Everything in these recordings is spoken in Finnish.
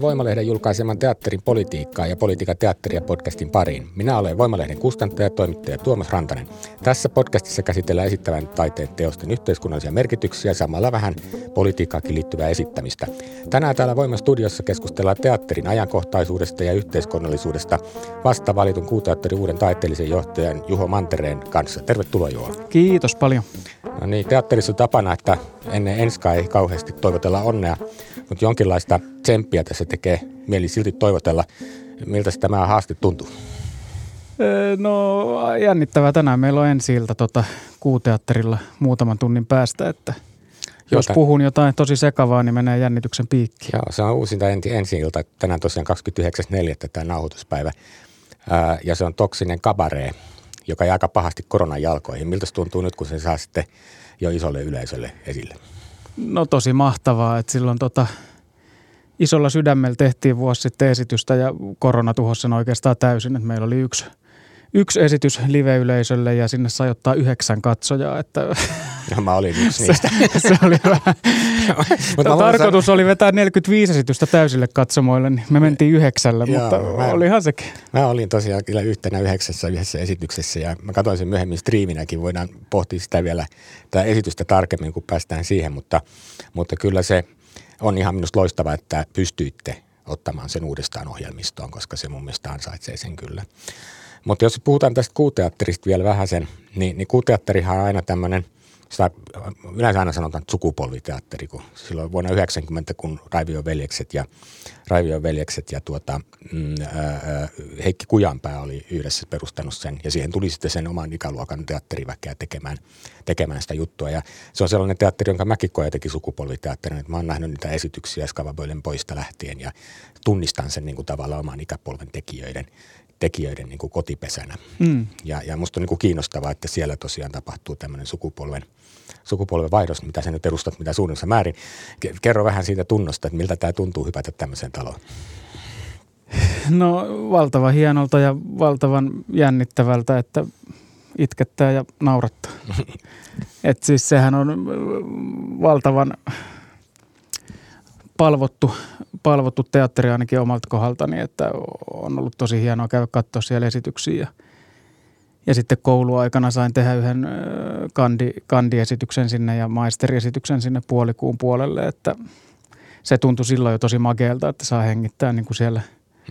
Tervetuloa Voimalehden julkaiseman teatterin politiikkaa ja politiikan teatteria podcastin pariin. Minä olen Voimalehden kustantaja ja toimittaja Tuomas Rantanen. Tässä podcastissa käsitellään esittävän taiteen teosten yhteiskunnallisia merkityksiä samalla vähän politiikkaakin liittyvää esittämistä. Tänään täällä Voiman studiossa keskustellaan teatterin ajankohtaisuudesta ja yhteiskunnallisuudesta vasta valitun kuuteatterin uuden taiteellisen johtajan Juho Mantereen kanssa. Tervetuloa Juho. Kiitos paljon. No niin, teatterissa on tapana, että ennen enskaa ei kauheasti toivotella onnea, mutta jonkinlaista tsemppiä tässä tekee mieli silti toivotella. Miltä tämä haaste tuntuu? No jännittävää. Tänään meillä on ensi ilta tota, kuuteatterilla muutaman tunnin päästä, että jos Jota... puhun jotain tosi sekavaa, niin menee jännityksen piikki. Joo, se on uusinta ensi ilta. Tänään tosiaan 29.4. tämä nauhoituspäivä. Ää, ja se on toksinen kabaree, joka jää aika pahasti koronan jalkoihin. Miltä se tuntuu nyt, kun se saa sitten jo isolle yleisölle esille? No tosi mahtavaa, että silloin tota, isolla sydämellä tehtiin vuosi sitten esitystä ja korona tuhosi sen oikeastaan täysin. Että meillä oli yksi, yksi esitys live-yleisölle ja sinne sai ottaa yhdeksän katsojaa. Että no, mä olin yksi niistä. se, se oli vähän. Tarkoitus oli vetää 45 esitystä täysille katsomoille, niin me mentiin yhdeksällä, Joo, mutta mä, olihan sekin. Mä olin tosiaan kyllä yhtenä yhdeksässä yhdessä esityksessä ja mä katsoin sen myöhemmin striiminäkin. Voidaan pohtia sitä vielä, tämä esitystä tarkemmin, kun päästään siihen, mutta, mutta kyllä se – on ihan minusta loistava, että pystyitte ottamaan sen uudestaan ohjelmistoon, koska se mun mielestä ansaitsee sen kyllä. Mutta jos puhutaan tästä kuuteatterista vielä vähän sen, niin, niin kuuteatterihan on aina tämmöinen – sitä yleensä aina sanotaan sukupolviteatteri, kun silloin vuonna 90, kun Raivion veljekset ja, Raivion veljekset ja tuota, mm, ää, Heikki Kujanpää oli yhdessä perustanut sen ja siihen tuli sitten sen oman ikäluokan teatteriväkeä tekemään, tekemään sitä juttua. Ja se on sellainen teatteri, jonka mäkin koen teki sukupolviteatterin, että mä oon nähnyt niitä esityksiä Skavabölen poista lähtien ja tunnistan sen niin kuin tavallaan oman ikäpolven tekijöiden tekijöiden niin kuin kotipesänä. Mm. Ja, ja musta on niin kuin kiinnostavaa, että siellä tosiaan tapahtuu tämmöinen sukupolven, sukupolven vaihdos, mitä sä nyt edustat mitä suunnassa määrin. Kerro vähän siitä tunnosta, että miltä tämä tuntuu hypätä tämmöiseen taloon. No valtava hienolta ja valtavan jännittävältä, että itkettää ja naurattaa. Et siis sehän on valtavan palvottu, palvottu teatteri ainakin omalta kohdaltani, että on ollut tosi hienoa käydä katsoa siellä esityksiä. Ja, ja sitten kouluaikana sain tehdä yhden kandi, kandiesityksen sinne ja maisteriesityksen sinne puolikuun puolelle, että se tuntui silloin jo tosi makeelta, että saa hengittää niin kuin siellä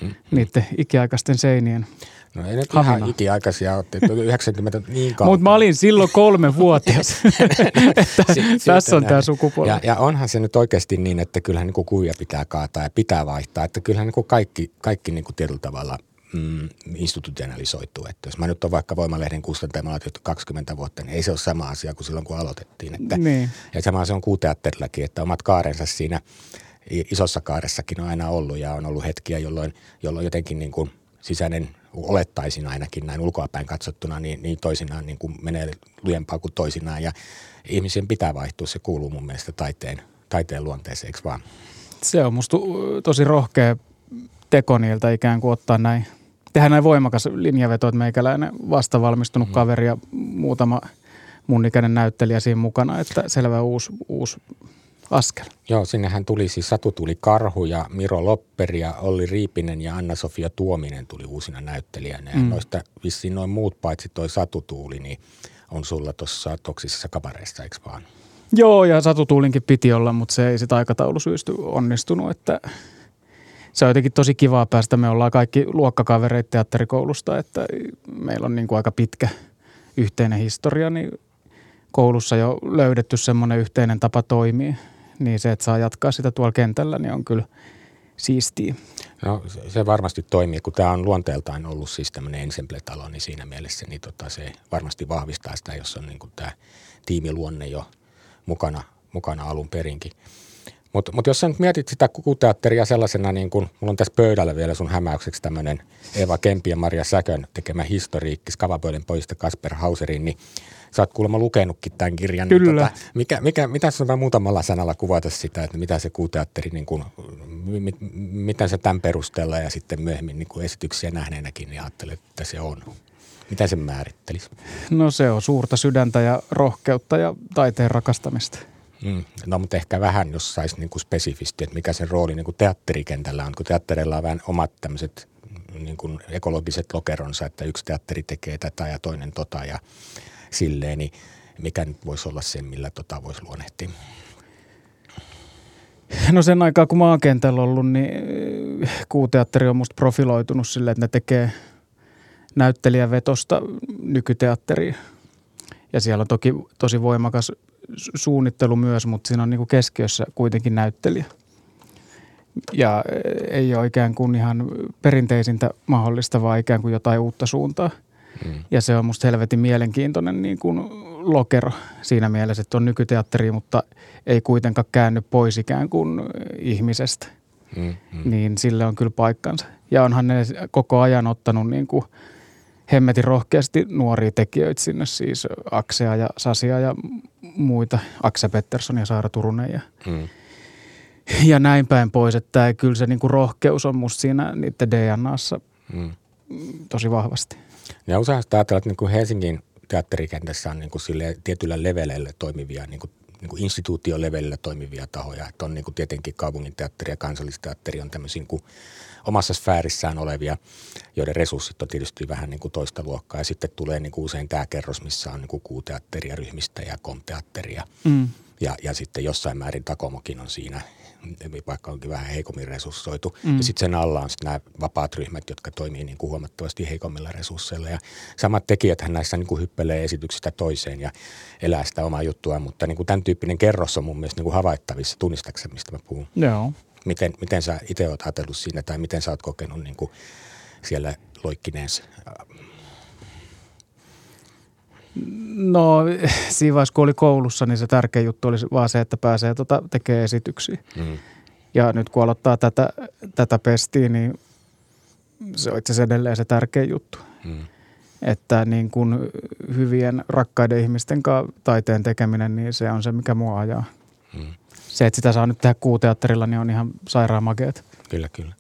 mm. niiden ikiaikaisten seinien No ei nyt ihan ikiaikaisia ole, 90 niin kauan. Mutta mä olin silloin kolme vuotias. tässä on tämä sukupolvi. Ja, ja, onhan se nyt oikeasti niin, että kyllähän niin kuja pitää kaataa ja pitää vaihtaa. Että kyllähän niin kaikki, kaikki niin tietyllä tavalla mm, institutionalisoituu. Että jos mä nyt olen vaikka Voimalehden kustantajamalla 20 vuotta, niin ei se ole sama asia kuin silloin, kun aloitettiin. Että, niin. Ja sama se on kuuteatterillakin, että omat kaarensa siinä isossa kaaressakin on aina ollut ja on ollut hetkiä, jolloin, jolloin jotenkin niin kuin sisäinen olettaisin ainakin näin ulkoapäin katsottuna, niin, niin toisinaan niin kuin menee lujempaa kuin toisinaan ja ihmisen pitää vaihtua, se kuuluu mun mielestä taiteen, taiteen luonteeseen, eikö vaan? Se on musta tosi rohkea teko niiltä ikään kuin ottaa näin, tehdä näin voimakas linjaveto, että meikäläinen vasta valmistunut mm. kaveri ja muutama mun ikäinen näyttelijä siinä mukana, että selvä uusi, uusi askel. Joo, sinnehän tuli siis Satu tuli Karhu ja Miro Lopperi ja Olli Riipinen ja Anna-Sofia Tuominen tuli uusina näyttelijänä. Mm. Ja noista vissiin noin muut, paitsi toi Satu Tuuli, niin on sulla tuossa toksisessa kapareissa, eikö vaan? Joo, ja Satu Tuulinkin piti olla, mutta se ei sitä aikataulusyistä onnistunut, että se on jotenkin tosi kivaa päästä. Me ollaan kaikki luokkakavereita teatterikoulusta, että meillä on niin kuin aika pitkä yhteinen historia, niin koulussa jo löydetty semmoinen yhteinen tapa toimia – niin se, että saa jatkaa sitä tuolla kentällä, niin on kyllä siistiä. No se varmasti toimii, kun tämä on luonteeltaan ollut siis tämmöinen ensemble-talo, niin siinä mielessä niin tota, se varmasti vahvistaa sitä, jos on niin kuin tämä tiimiluonne jo mukana, mukana alun perinkin. Mutta mut jos sä nyt mietit sitä kukuteatteria sellaisena, niin kun mulla on tässä pöydällä vielä sun hämäykseksi tämmöinen Eva Kempi ja Maria Säkön tekemä historiikki Skavapöiden pojista Kasper Hauserin, niin sä oot kuulemma lukenutkin tämän kirjan. Niin Kyllä. Niin tota, mikä, mikä, mitä sinä muutamalla sanalla kuvata sitä, että mitä se kuuteatteri, niin kun, mit, miten se tämän perusteella ja sitten myöhemmin niin kun esityksiä nähneenäkin, niin ajattelet, että se on? Mitä se määrittelisi? No se on suurta sydäntä ja rohkeutta ja taiteen rakastamista. Mm. No mutta ehkä vähän, jos saisi niin kuin spesifisti, että mikä se rooli niin kuin teatterikentällä on, kun teattereilla on vähän omat tämmöiset niin kuin ekologiset lokeronsa, että yksi teatteri tekee tätä ja toinen tota ja silleen, niin mikä nyt voisi olla se, millä tota voisi luonnehtia? No sen aikaa, kun mä oon kentällä ollut, niin kuuteatteri on musta profiloitunut silleen, että ne tekee näyttelijävetosta nykyteatteria. Ja siellä on toki tosi voimakas suunnittelu myös, mutta siinä on niin kuin keskiössä kuitenkin näyttelijä. Ja ei ole ikään kuin ihan perinteisintä mahdollista, vaan ikään kuin jotain uutta suuntaa. Mm. Ja se on musta helvetin mielenkiintoinen niin kuin lokero siinä mielessä, että on nykyteatteri, mutta ei kuitenkaan käänny pois ikään kuin ihmisestä. Mm, mm. Niin sille on kyllä paikkansa. Ja onhan ne koko ajan ottanut niin kuin – hemmetin rohkeasti nuoria tekijöitä sinne, siis Aksea ja Sasia ja muita, Akse Pettersson ja Saara Turunen ja, mm. ja näin päin pois, että kyllä se niinku rohkeus on musta siinä niiden DNAssa mm. tosi vahvasti. Ja usein ajatellaan, että niin Helsingin teatterikentässä on niin kuin sille tietyllä leveleillä toimivia, niin kuin, niin kuin instituutiolevelillä toimivia tahoja. Että on niin kuin tietenkin kaupungin teatteri ja kansallisteatteri on tämmöisiä niin omassa sfäärissään olevia, joiden resurssit on tietysti vähän niin kuin toista luokkaa. Ja sitten tulee niin kuin usein tämä kerros, missä on niin kuin kuuteatteria, ryhmistä ja komteatteria. Mm. Ja, ja sitten jossain määrin Takomokin on siinä, vaikka onkin vähän heikommin resurssoitu. Mm. Ja sitten sen alla on sitten nämä vapaat ryhmät, jotka toimii niin kuin huomattavasti heikommilla resursseilla. Ja samat tekijäthän näissä niin kuin hyppelee esityksistä toiseen ja elää sitä omaa juttua, mutta niin kuin tämän tyyppinen kerros on mun mielestä niin kuin havaittavissa, tunnistakseni mistä mä puhun. Joo. Miten, miten sä itse oot ajatellut siinä tai miten sä oot kokenut niin kuin siellä loikkineessa? No siinä vaiheessa, kun oli koulussa, niin se tärkeä juttu oli vaan se, että pääsee tota, tekemään esityksiä. Mm. Ja nyt kun aloittaa tätä, tätä pestiä, niin se on itse asiassa edelleen se tärkeä juttu. Mm. Että niin kun hyvien rakkaiden ihmisten kanssa taiteen tekeminen, niin se on se, mikä mua ajaa. Mm se, että sitä saa nyt tehdä kuuteatterilla, niin on ihan sairaan makeet. Kyllä, kyllä.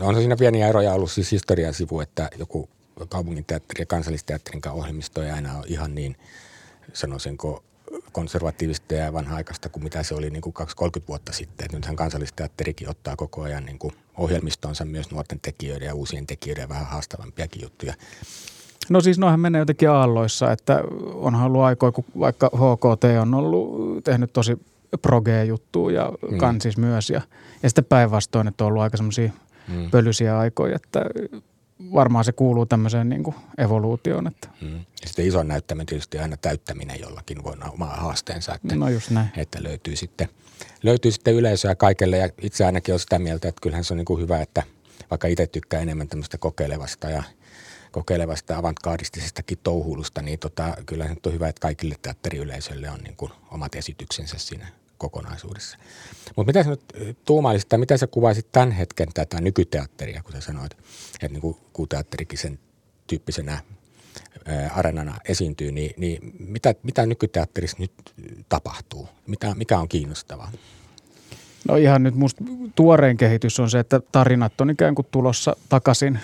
No, on siinä pieniä eroja ollut siis historian sivu, että joku kaupungin teatteri ja kansallisteatterin ohjelmisto ei aina ole ihan niin, sanoisinko, konservatiivista ja vanha-aikaista kuin mitä se oli niin kuin 20-30 vuotta sitten. Et nythän kansallisteatterikin ottaa koko ajan niin kuin ohjelmistonsa myös nuorten tekijöiden ja uusien tekijöiden vähän haastavampiakin juttuja. No siis noihän menee jotenkin aalloissa, että onhan ollut aikoja, kun vaikka HKT on ollut tehnyt tosi proge-juttua ja mm. kansis myös. Ja, ja sitten päinvastoin, että on ollut aika semmoisia mm. pölyisiä aikoja, että varmaan se kuuluu tämmöiseen niin kuin evoluutioon. Että. Mm. Ja sitten iso näyttäminen tietysti aina täyttäminen jollakin voi olla oma haasteensa, että, no just näin. että löytyy, sitten, löytyy sitten yleisöä kaikelle. Ja itse ainakin olen sitä mieltä, että kyllähän se on niin kuin hyvä, että vaikka itse tykkää enemmän tämmöistä kokeilevasta ja kokeilevasta avantgardistisestakin touhulusta, niin tota, kyllä se on hyvä, että kaikille teatteriyleisölle on niin kuin omat esityksensä siinä kokonaisuudessa. Mutta mitä sä nyt eh, tuumailisit, tai mitä sä kuvaisit tämän hetken tätä nykyteatteria, kun sä sanoit, että niin kuin teatterikin sen tyyppisenä eh, arenana esiintyy, niin, niin mitä, mitä nykyteatterissa nyt tapahtuu? Mitä, mikä on kiinnostavaa? No ihan nyt musta tuorein kehitys on se, että tarinat on ikään kuin tulossa takaisin,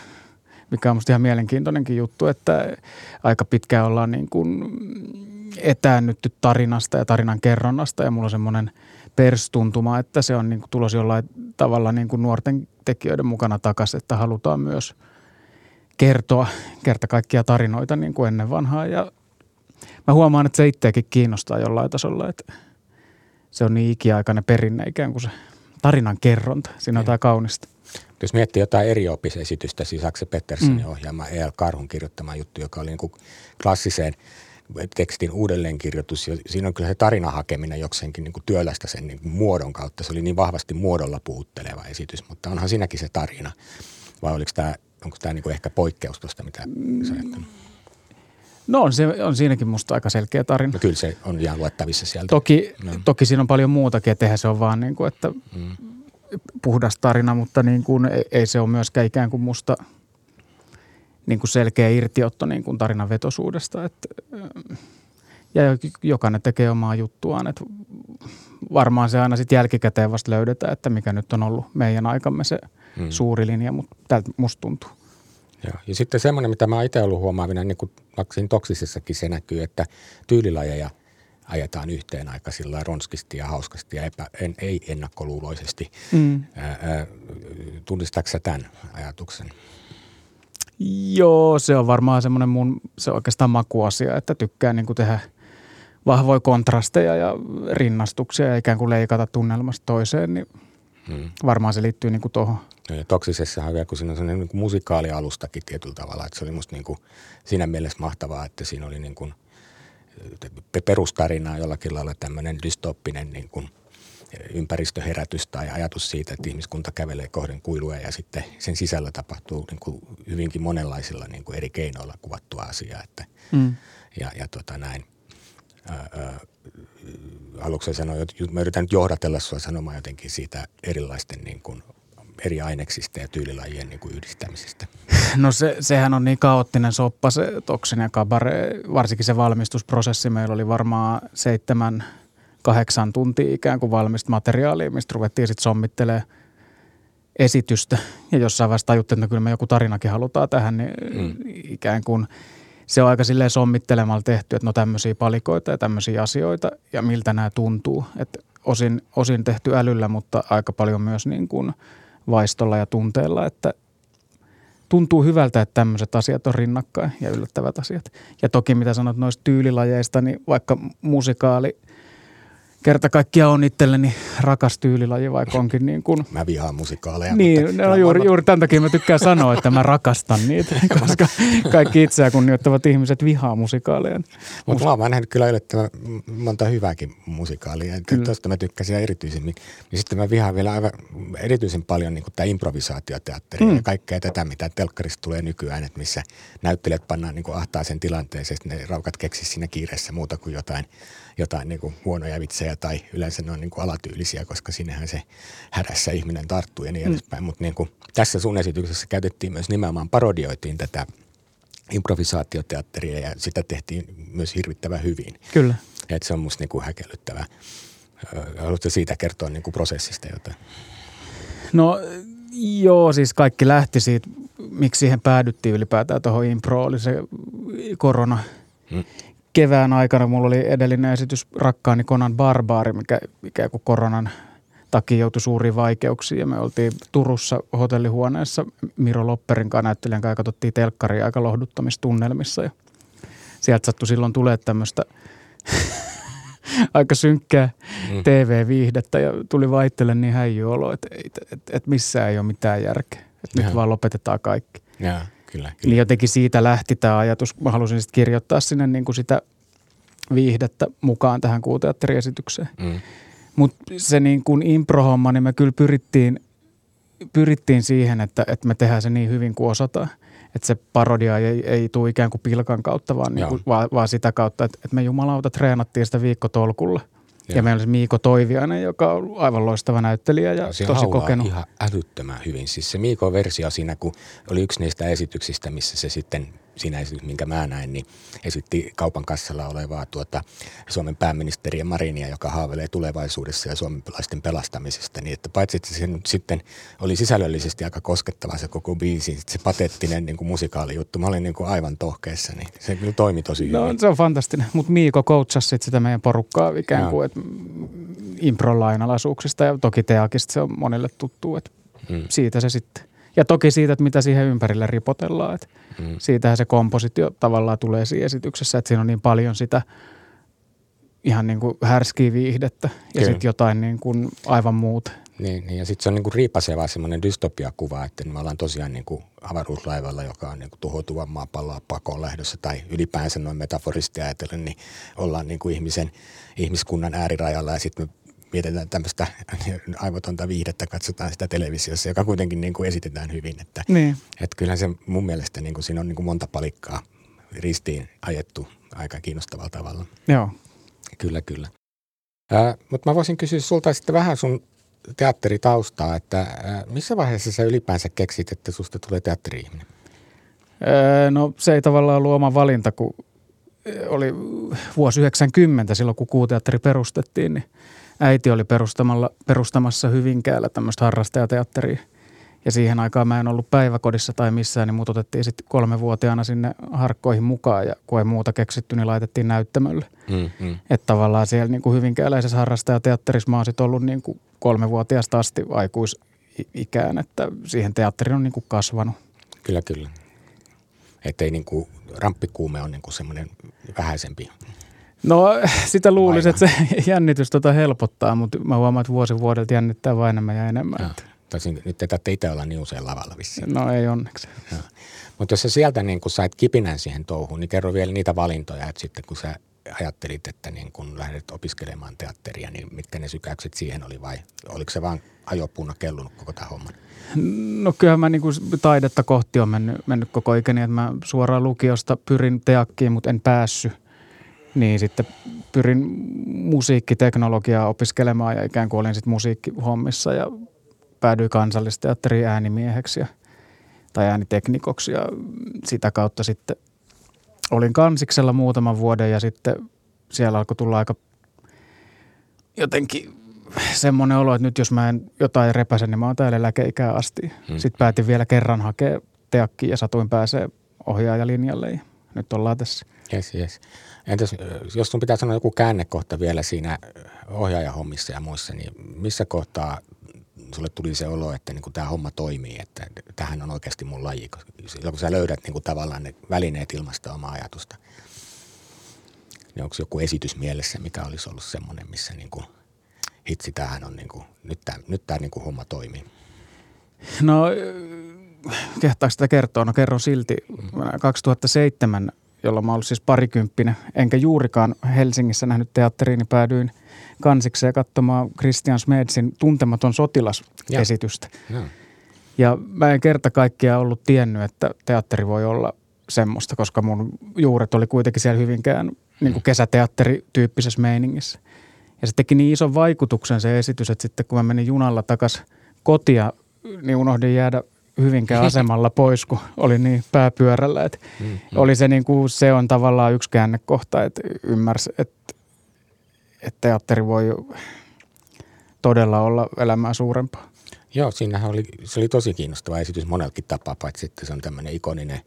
mikä on musta ihan mielenkiintoinenkin juttu, että aika pitkään ollaan niin kuin etäännytty tarinasta ja tarinan kerronnasta ja mulla on semmoinen perstuntuma, että se on niin kuin tulos jollain tavalla niin kuin nuorten tekijöiden mukana takaisin, että halutaan myös kertoa kerta kaikkia tarinoita niin kuin ennen vanhaa ja mä huomaan, että se itseäkin kiinnostaa jollain tasolla, että se on niin ikiaikainen perinne ikään kuin se tarinan kerronta. Siinä on jotain kaunista. Jos miettii jotain eri opisesitystä, siis Akse Petterssonin mm. ohjaama E.L. Karhun kirjoittama juttu, joka oli niin kuin klassiseen – tekstin uudelleenkirjoitus ja siinä on kyllä se tarinan hakeminen jokseenkin niin kuin työlästä sen niin kuin muodon kautta. Se oli niin vahvasti muodolla puhutteleva esitys, mutta onhan siinäkin se tarina. Vai oliko tämä, onko tämä niin kuin ehkä poikkeus tuosta, mitä sä ajattelet? No on, se, on siinäkin musta aika selkeä tarina. No kyllä se on ihan luettavissa sieltä. Toki, no. toki siinä on paljon muutakin, että se on vaan niin kuin, että mm. puhdas tarina, mutta niin kuin, ei, ei se ole myöskään ikään kuin musta niin kuin selkeä irtiotto niin kuin tarinan vetosuudesta. Että, ja jokainen tekee omaa juttuaan. Että varmaan se aina sitten jälkikäteen vasta löydetään, että mikä nyt on ollut meidän aikamme se mm. suuri linja, mutta tältä musta tuntuu. Joo. Ja sitten semmoinen, mitä mä itse ollut huomaavina, niin kuin siinä toksisessakin se näkyy, että tyylilajeja ajetaan yhteen aika sillä ronskisti ja hauskasti ja epä, en, ei ennakkoluuloisesti. Mm. tunnistatko sä tämän ajatuksen? Joo, se on varmaan semmoinen mun, se oikeastaan makuasia, että tykkää niin kuin tehdä vahvoja kontrasteja ja rinnastuksia ja ikään kuin leikata tunnelmasta toiseen, niin hmm. varmaan se liittyy niin kuin tuohon. Ja toksisessahan vielä, kun siinä on sellainen niin kuin musikaalialustakin tietyllä tavalla, että se oli musta niin kuin siinä mielessä mahtavaa, että siinä oli niin kuin perustarinaa jollakin lailla tämmöinen dystoppinen niin kuin ympäristöherätys tai ajatus siitä, että ihmiskunta kävelee kohden kuiluja ja sitten sen sisällä tapahtuu niin kuin hyvinkin monenlaisilla niin kuin eri keinoilla kuvattua asiaa. Että, mm. Ja, ja tota näin. Haluatko sanoa, mä yritän nyt johdatella sinua sanomaan jotenkin siitä erilaisten niin kuin eri aineksista ja tyylilajien niin kuin yhdistämisestä? No se, sehän on niin kaoottinen soppa se toksin ja kabare, varsinkin se valmistusprosessi. Meillä oli varmaan seitsemän, kahdeksan tuntia ikään kuin valmista materiaalia, mistä ruvettiin sitten sommittelemaan esitystä. Ja jossain vaiheessa tajuttiin, että no kyllä me joku tarinakin halutaan tähän, niin mm. ikään kuin se on aika silleen sommittelemalla tehty, että no tämmöisiä palikoita ja tämmöisiä asioita ja miltä nämä tuntuu. Että osin, osin tehty älyllä, mutta aika paljon myös niin kuin – vaistolla ja tunteella, että tuntuu hyvältä, että tämmöiset asiat on rinnakkain ja yllättävät asiat. Ja toki mitä sanot noista tyylilajeista, niin vaikka musikaali – kerta kaikkiaan on itselleni rakas tyylilaji, vaikka onkin niin kuin... Mä vihaan musikaaleja. Niin, mutta no, juuri, juuri tämän takia mä tykkään sanoa, että mä rakastan niitä, koska kaikki itseä kunnioittavat ihmiset vihaa musikaaleja. Mutta mä oon nähnyt kyllä yllättävän monta hyvääkin musikaalia. Tuosta mä tykkäsin erityisemmin. Niin sitten mä vihaan vielä aivan erityisen paljon niin tämä improvisaatioteatteri mm. ja kaikkea tätä, mitä telkkarista tulee nykyään, että missä näyttelijät pannaan niin ahtaaseen tilanteeseen, ne raukat keksisi siinä kiireessä muuta kuin jotain jotain niin kuin huonoja vitsejä tai yleensä ne on niin kuin alatyylisiä, koska sinnehän se hädässä ihminen tarttuu ja niin mm. edespäin. Mutta niin kuin tässä sun esityksessä käytettiin myös nimenomaan parodioitiin tätä improvisaatioteatteria ja sitä tehtiin myös hirvittävän hyvin. Kyllä. Et se on musta niin kuin häkellyttävää. Haluatko siitä kertoa niin kuin prosessista jotain? No joo, siis kaikki lähti siitä, miksi siihen päädyttiin ylipäätään tuohon impro, oli se korona. Hmm kevään aikana mulla oli edellinen esitys Rakkaani Konan Barbaari, mikä ikään kuin koronan takia joutui suuriin vaikeuksiin. Ja me oltiin Turussa hotellihuoneessa Miro Lopperin kanssa näyttelijän kanssa katsottiin telkkaria aika lohduttamistunnelmissa. Ja sieltä sattui silloin tulee tämmöistä aika synkkää mm. TV-viihdettä ja tuli vaihtelen niin häijy olo, että, että, että, että missään ei ole mitään järkeä. Että nyt vaan lopetetaan kaikki. Ja. Kyllä, kyllä. Niin jotenkin siitä lähti tämä ajatus. Mä halusin sitten kirjoittaa sinne niin kuin sitä viihdettä mukaan tähän kuuteatteriesitykseen. Mm. Mutta se niin kuin impro-homma, niin me kyllä pyrittiin, pyrittiin siihen, että, että me tehdään se niin hyvin kuin osataan. Että se parodia ei, ei tule ikään kuin pilkan kautta, vaan, niin kuin, vaan, vaan sitä kautta, että, että me jumalauta treenattiin sitä viikkotolkulla – ja, ja meillä oli Miiko Toiviainen, joka on aivan loistava näyttelijä ja, ja tosi kokenut. ihan älyttömän hyvin. Siis se Miiko versio siinä, kun oli yksi niistä esityksistä, missä se sitten siinä esitys, minkä mä näin, niin esitti kaupan kassalla olevaa tuota Suomen pääministeriä Marinia, joka haaveilee tulevaisuudessa ja suomalaisten pelastamisesta. Niin että paitsi, että se nyt sitten oli sisällöllisesti aika koskettava se koko biisi, se patettinen niin kuin musikaalijuttu. Mä olin niin kuin aivan tohkeessa, niin se kyllä toimi tosi no, hyvin. se on fantastinen, mutta Miiko coachasi sitä meidän porukkaa ikään kuin, että impro lainalaisuuksista ja toki teakista se on monille tuttu, että hmm. siitä se sitten ja toki siitä, että mitä siihen ympärille ripotellaan. Että mm. Siitähän se kompositio tavallaan tulee siinä esityksessä, että siinä on niin paljon sitä ihan niin kuin härskiä viihdettä ja sitten jotain niin kuin aivan muuta. Niin, niin ja sitten se on niinku riipaseva semmoinen dystopiakuva, että me ollaan tosiaan niinku avaruuslaivalla, joka on niinku tuhoutuvan maapalloa pakoon lähdössä tai ylipäänsä noin metaforisti ajatellen, niin ollaan niinku ihmisen, ihmiskunnan äärirajalla ja sitten me mietitään tämmöistä aivotonta viihdettä, katsotaan sitä televisiossa, joka kuitenkin niin kuin esitetään hyvin. Että, Niin. että kyllähän se mun mielestä niin kuin siinä on niin kuin monta palikkaa ristiin ajettu aika kiinnostavalla tavalla. Joo. Kyllä, kyllä. Ää, mutta mä voisin kysyä sulta sitten vähän sun teatteritaustaa, että ää, missä vaiheessa sä ylipäänsä keksit, että susta tulee teatteri-ihminen? Öö, No se ei tavallaan ollut oma valinta, kun oli vuosi 90 silloin, kun kuuteatteri perustettiin, niin äiti oli perustamalla, perustamassa Hyvinkäällä tämmöistä harrastajateatteria. Ja siihen aikaan mä en ollut päiväkodissa tai missään, niin mut otettiin sitten kolmevuotiaana sinne harkkoihin mukaan ja kun ei muuta keksitty, niin laitettiin näyttämölle. Mm, mm. Että tavallaan siellä niin kuin hyvinkääläisessä harrastajateatterissa mä oon sit ollut niin kuin kolmevuotiaasta asti aikuisikään, että siihen teatteri on niin kuin kasvanut. Kyllä, kyllä. Että ei niin kuin, ramppikuume on niin kuin semmoinen vähäisempi. No sitä luulisi, Vaiva. että se jännitys tota helpottaa, mutta mä huomaan, että vuosi vuodelta jännittää vain enemmän ja enemmän. Ja, tosin nyt te tarvitse itse olla niin usein lavalla vissiin. no ei onneksi. Mutta jos sä sieltä niin kun sait kipinän siihen touhuun, niin kerro vielä niitä valintoja, että sitten kun sä ajattelit, että niin kun lähdet opiskelemaan teatteria, niin mitkä ne sykäykset siihen oli vai oliko se vaan ajopuuna kellunut koko tämä homma? No kyllähän mä niinku taidetta kohti on mennyt, mennyt koko ikäni, että mä suoraan lukiosta pyrin teakkiin, mutta en päässyt. Niin sitten pyrin musiikkiteknologiaa opiskelemaan ja ikään kuin olin sitten musiikkihommissa ja päädyin kansallisteatteriin äänimieheksi ja, tai ääniteknikoksi ja sitä kautta sitten olin kansiksella muutaman vuoden ja sitten siellä alkoi tulla aika jotenkin semmoinen olo, että nyt jos mä en jotain repäse, niin mä oon täällä eläkeikään asti. Mm. Sitten päätin vielä kerran hakea teakkiin ja satuin pääsee ohjaajalinjalle ja nyt ollaan tässä. Yes, yes. Entäs jos sun pitää sanoa joku käännekohta vielä siinä ohjaajahommissa ja muissa, niin missä kohtaa sulle tuli se olo, että niin tämä homma toimii, että tähän on oikeasti mun laji. Silloin kun sä löydät niin tavallaan ne välineet ilmaista omaa ajatusta, niin onko joku esitys mielessä, mikä olisi ollut semmoinen, missä niin kuin, hitsi, tämähän on, niin kuin, nyt tämä nyt tää niin kuin homma toimii. No, kehtaako sitä kertoa? No kerron silti. 2007, jolloin mä ollut siis parikymppinen, enkä juurikaan Helsingissä nähnyt teatteriin, niin päädyin kansikseen katsomaan Christian Smedsin Tuntematon sotilas-esitystä. No. Ja mä en kerta kaikkiaan ollut tiennyt, että teatteri voi olla semmoista, koska mun juuret oli kuitenkin siellä hyvinkään niin kuin kesäteatterityyppisessä meiningissä. Ja se teki niin ison vaikutuksen se esitys, että sitten kun mä menin junalla takas kotia, niin unohdin jäädä hyvinkään asemalla pois, kun oli niin pääpyörällä. Että Mm, oli se, niin kuin, se on tavallaan yksi käännekohta, että ymmärsi, että, että teatteri voi todella olla elämää suurempaa. Joo, siinähän oli, se oli tosi kiinnostava esitys monellakin tapaa, paitsi että se on tämmöinen ikoninen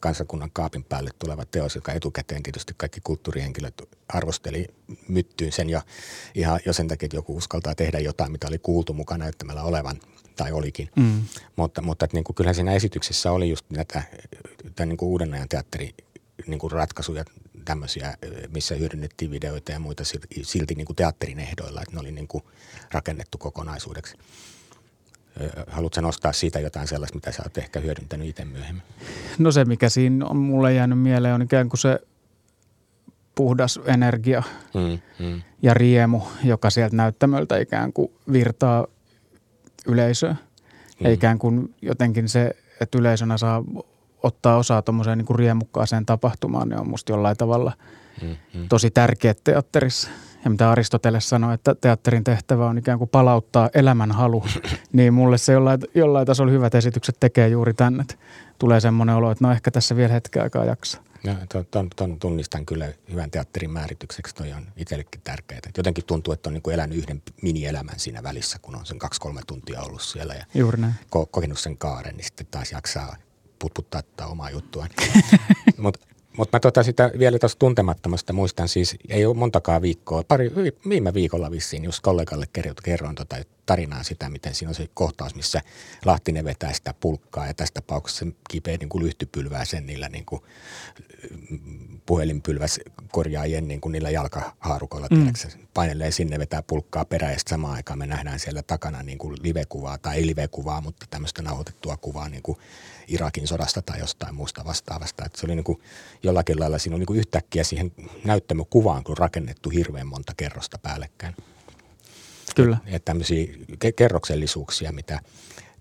kansakunnan kaapin päälle tuleva teos, joka etukäteen tietysti kaikki kulttuurihenkilöt arvosteli myttyyn sen jo ihan jo sen takia, että joku uskaltaa tehdä jotain, mitä oli kuultu mukaan näyttämällä olevan tai olikin. Mm. Mutta, mutta että niin kuin, kyllähän siinä esityksessä oli just näitä tämän niin kuin uuden ajan teatteri niin kuin ratkaisuja tämmöisiä, missä hyödynnettiin videoita ja muita silti, niin kuin teatterin ehdoilla, että ne oli niin kuin rakennettu kokonaisuudeksi. Ö, Haluatko nostaa siitä jotain sellaista, mitä sä oot ehkä hyödyntänyt itse myöhemmin? No se, mikä siinä on mulle jäänyt mieleen, on ikään kuin se puhdas energia Mm, mm, ja riemu, joka sieltä näyttämöltä ikään kuin virtaa yleisöön. Ja Mm. ikään kuin jotenkin se, että yleisönä saa ottaa osaa tuommoiseen niin riemukkaaseen tapahtumaan, niin on musta jollain tavalla mm, mm. tosi tärkeä teatterissa. Ja mitä Aristoteles sanoi, että teatterin tehtävä on ikään kuin palauttaa elämänhalu, niin mulle se jollain, jollain tasolla hyvät esitykset tekee juuri tänne. Tulee semmoinen olo, että no ehkä tässä vielä hetken aikaa jaksaa. No, ton, ton, tunnistan kyllä hyvän teatterin määritykseksi. Toi on itsellekin tärkeää. Jotenkin tuntuu, että on niin kuin elänyt yhden minielämän siinä välissä, kun on sen kaksi-kolme tuntia ollut siellä ja Juuri näin. ko- kokenut sen kaaren, niin sitten taas jaksaa putputtaa tätä omaa juttuaan. Mutta mut mä tota sitä vielä tuosta tuntemattomasta muistan siis, ei ole montakaan viikkoa, pari, viime viikolla vissiin just kollegalle kerroin, kerroin tota, että tarinaa sitä, miten siinä on se kohtaus, missä Lahtinen vetää sitä pulkkaa ja tässä tapauksessa se kipeä niin kuin lyhtypylvää sen niillä niin kuin puhelinpylväs korjaajien niin kuin niillä jalkahaarukoilla, mm. painelee sinne, vetää pulkkaa perään ja samaan aikaan me nähdään siellä takana niin kuin livekuvaa tai ei livekuvaa, mutta tämmöistä nauhoitettua kuvaa niin kuin Irakin sodasta tai jostain muusta vastaavasta. Että se oli niin kuin jollakin lailla, siinä on niin kuin yhtäkkiä siihen näyttämökuvaan kun rakennettu hirveän monta kerrosta päällekkäin. Kyllä. Ja tämmöisiä kerroksellisuuksia, mitä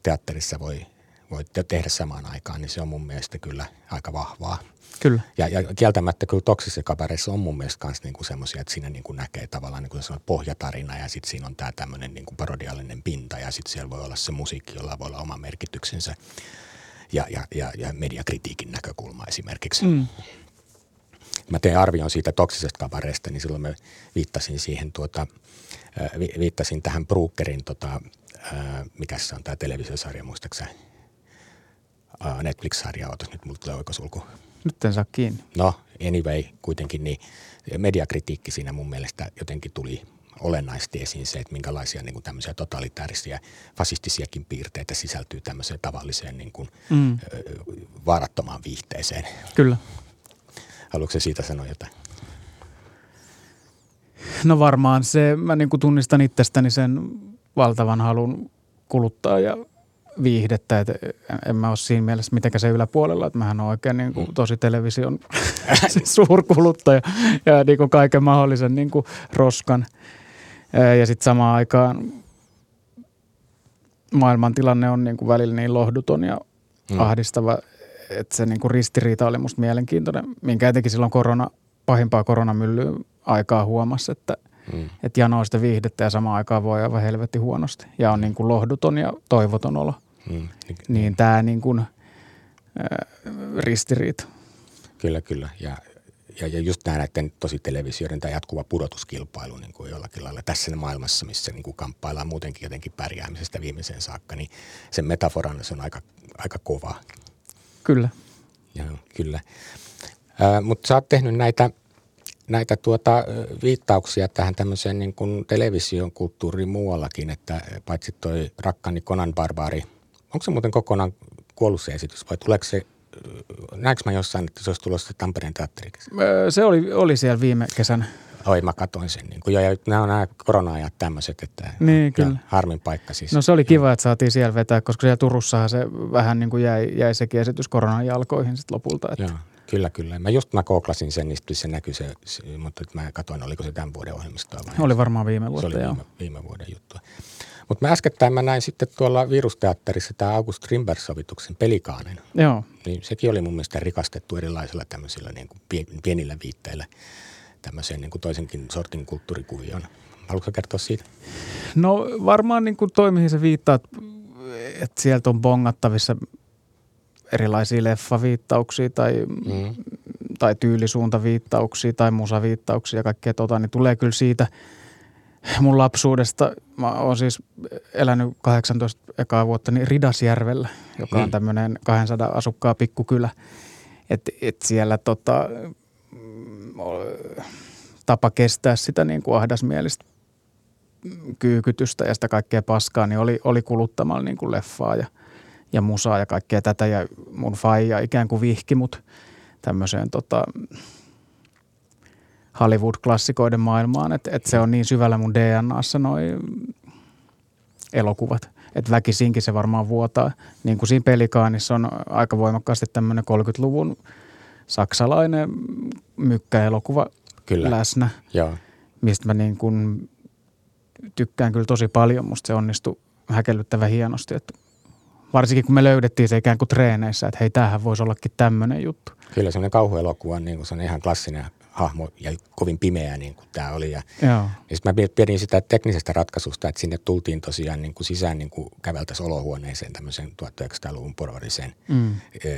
teatterissa voi, voi tehdä samaan aikaan, niin se on mun mielestä kyllä aika vahvaa. Kyllä. Ja, ja kieltämättä kyllä toksisessa kabareissa on mun mielestä myös niinku semmoisia, että siinä niinku näkee tavallaan niinku se pohjatarina ja sitten siinä on tämä tämmöinen niinku parodiallinen pinta ja sitten siellä voi olla se musiikki, jolla voi olla oma merkityksensä ja, ja, ja, ja mediakritiikin näkökulma esimerkiksi. Mm. Mä tein arvion siitä toksisesta kabareista, niin silloin mä viittasin siihen tuota, vi, viittasin tähän Brookerin, tota, mikä se on tämä televisiosarja, muistaakseni Netflix-sarja, otas nyt mulla tulee oikosulku. Nyt en saa kiinni. No, anyway, kuitenkin niin mediakritiikki siinä mun mielestä jotenkin tuli olennaisesti esiin se, että minkälaisia niin kuin tämmöisiä totalitaarisia, fasistisiakin piirteitä sisältyy tämmöiseen tavalliseen niin kuin, mm. vaarattomaan viihteeseen. Kyllä. Haluatko siitä sanoa jotain? No varmaan se, mä niin kuin tunnistan itsestäni sen valtavan halun kuluttaa ja viihdettä, että en mä ole siinä mielessä mitenkään se yläpuolella, että mähän on oikein niin kuin mm. tosi television suurkuluttaja ja niin kuin kaiken mahdollisen niin kuin roskan. Ja sitten samaan aikaan maailmantilanne on niin kuin välillä niin lohduton ja mm. ahdistava, että se niin kuin ristiriita oli musta mielenkiintoinen, minkä etenkin silloin korona, pahimpaa koronamyllyä aikaa huomasi, että, mm. että janoo sitä viihdettä ja samaan aikaan voi aivan helvetti huonosti ja on niin kuin lohduton ja toivoton olo. Mm. Niin tämä niin kuin, äh, ristiriita. Kyllä, kyllä. Ja, ja, ja just nämä näiden tosi televisioiden tämä jatkuva pudotuskilpailu niin kuin jollakin lailla tässä maailmassa, missä niin kuin kamppaillaan muutenkin jotenkin pärjäämisestä viimeiseen saakka, niin sen metaforan se on aika, aika kova. Kyllä. Ja, kyllä. Äh, Mutta sä oot tehnyt näitä, näitä tuota, viittauksia tähän tämmöiseen niin kuin television kulttuuriin muuallakin, että paitsi toi rakkani Conan Barbari – Onko se muuten kokonaan kuollut se esitys vai tuleeko se, näenkö mä jossain, että se olisi tulossa Tampereen teatterikin? Se oli, oli siellä viime kesänä. Oi, mä katoin sen. Niin ja, ja nämä on nämä korona-ajat tämmöiset, että niin, kyllä. harmin paikka siis. No se oli kiva, että saatiin siellä vetää, koska siellä Turussahan se vähän niin kuin jäi, jäi sekin esitys koronan jalkoihin sitten lopulta. Että. Joo, kyllä, kyllä. Mä just mä kooklasin sen, niin se näkyy se, se mutta mä katsoin, oliko se tämän vuoden ohjelmistoa vai? Oli varmaan viime vuotta, Se oli viime, viime vuoden juttu. Mutta mä äskettäin mä näin sitten tuolla virusteatterissa tämä August Strindberg-sovituksen Pelikaanen. Joo. Niin sekin oli mun mielestä rikastettu erilaisilla tämmöisillä niin kuin pienillä viitteillä tämmöiseen niin kuin toisenkin sortin kulttuurikuvioon. Haluatko kertoa siitä? No varmaan niin kuin toi, mihin sä viittaat, että sieltä on bongattavissa erilaisia leffaviittauksia tai, mm. tai tyylisuuntaviittauksia tai musaviittauksia ja kaikkea tota, niin tulee kyllä siitä – mun lapsuudesta. Mä oon siis elänyt 18 ekaa vuotta niin Ridasjärvellä, joka on mm. tämmöinen 200 asukkaa pikkukylä. Et, et siellä tota, tapa kestää sitä niin kuin ahdasmielistä kyykytystä ja sitä kaikkea paskaa, niin oli, oli kuluttamalla niin kuin leffaa ja, ja musaa ja kaikkea tätä. Ja mun faija ikään kuin vihki mut tämmöiseen tota, Hollywood-klassikoiden maailmaan, että et se on niin syvällä mun DNAssa noi elokuvat. Että väkisinkin se varmaan vuotaa. Niin kuin siinä Pelikaanissa on aika voimakkaasti tämmöinen 30-luvun saksalainen mykkäelokuva kyllä. läsnä. Joo. Mistä mä niin kuin tykkään kyllä tosi paljon. Musta se onnistui häkellyttävän hienosti. Että varsinkin kun me löydettiin se ikään kuin treeneissä, että hei, tämähän voisi ollakin tämmöinen juttu. Kyllä semmoinen kauhuelokuva, niin kuin se on ihan klassinen hahmo ja kovin pimeä niin kuin tämä oli. Ja, ja sitten mä pidin sitä teknisestä ratkaisusta, että sinne tultiin tosiaan niin kuin sisään niin kuin käveltäisiin olohuoneeseen tämmöisen 1900-luvun pororiseen mm. E,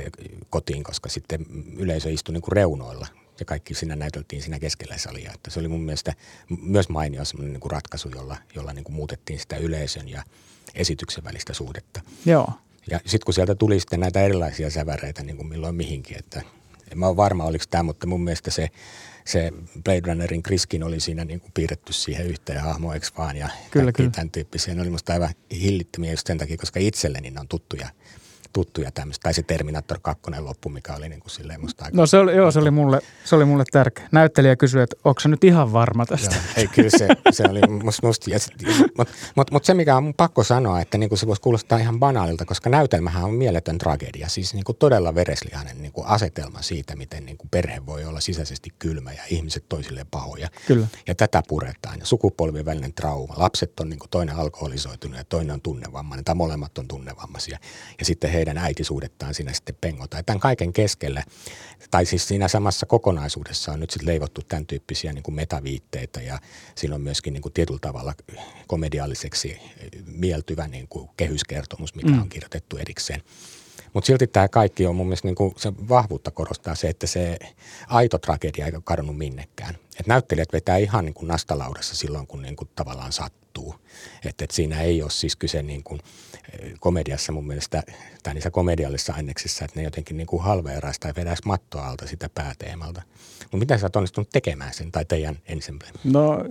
kotiin, koska sitten yleisö istui niin kuin reunoilla ja kaikki siinä näyteltiin siinä keskellä salia. Että se oli mun mielestä myös mainio semmoinen niin kuin ratkaisu, jolla, jolla niin kuin muutettiin sitä yleisön ja esityksen välistä suhdetta. Joo. Ja sitten kun sieltä tuli sitten näitä erilaisia säväreitä niin kuin milloin mihinkin, että En mä ole varma, oliko tämä, mutta mun mielestä se, se Blade Runnerin Kriskin oli siinä niin kuin piirretty siihen yhteen hahmoiksi vaan ja kyllä, kyllä. tämän tyyppisiä. Ne oli musta aivan hillittömiä just sen takia, koska itselleni ne on tuttuja tuttuja tämmöistä. Tai se Terminator 2 loppu, mikä oli niin kuin silleen musta aika... No se oli, joo, se oli mulle, se oli mulle tärkeä. Näyttelijä kysyi, että onko se nyt ihan varma tästä? Joo, ei, kyllä se, se oli musta, musta mutta mut, mut se mikä on mun pakko sanoa, että niin kuin se voisi kuulostaa ihan banaalilta, koska näytelmähän on mieletön tragedia. Siis niin kuin todella vereslihainen niin kuin asetelma siitä, miten niin kuin perhe voi olla sisäisesti kylmä ja ihmiset toisilleen pahoja. Kyllä. Ja tätä puretaan. Ja sukupolvien välinen trauma. Lapset on niin kuin toinen alkoholisoitunut ja toinen on tunnevammainen tai molemmat on tunnevammaisia. Ja sitten heidän äitisuudettaan siinä sitten pengotaan. Tämän kaiken keskellä, tai siis siinä samassa kokonaisuudessa on nyt sitten leivottu tämän tyyppisiä niin kuin metaviitteitä ja siinä on myöskin niin kuin tietyllä tavalla komedialliseksi mieltyvä niin kuin kehyskertomus, mikä mm. on kirjoitettu erikseen. Mutta silti tämä kaikki on mun mielestä niin kuin se vahvuutta korostaa se, että se aito tragedia ei ole kadonnut minnekään. Et näyttelijät vetää ihan niin kuin nastalaudassa silloin, kun niin kuin tavallaan sattuu. Että et siinä ei ole siis kyse niin kuin komediassa mun mielestä, tai niissä komediallisissa aineksissa, että ne jotenkin niin kuin halveeraisi tai vedäisi mattoa alta sitä pääteemalta. Mutta miten sä oot onnistunut tekemään sen tai teidän ensemble? No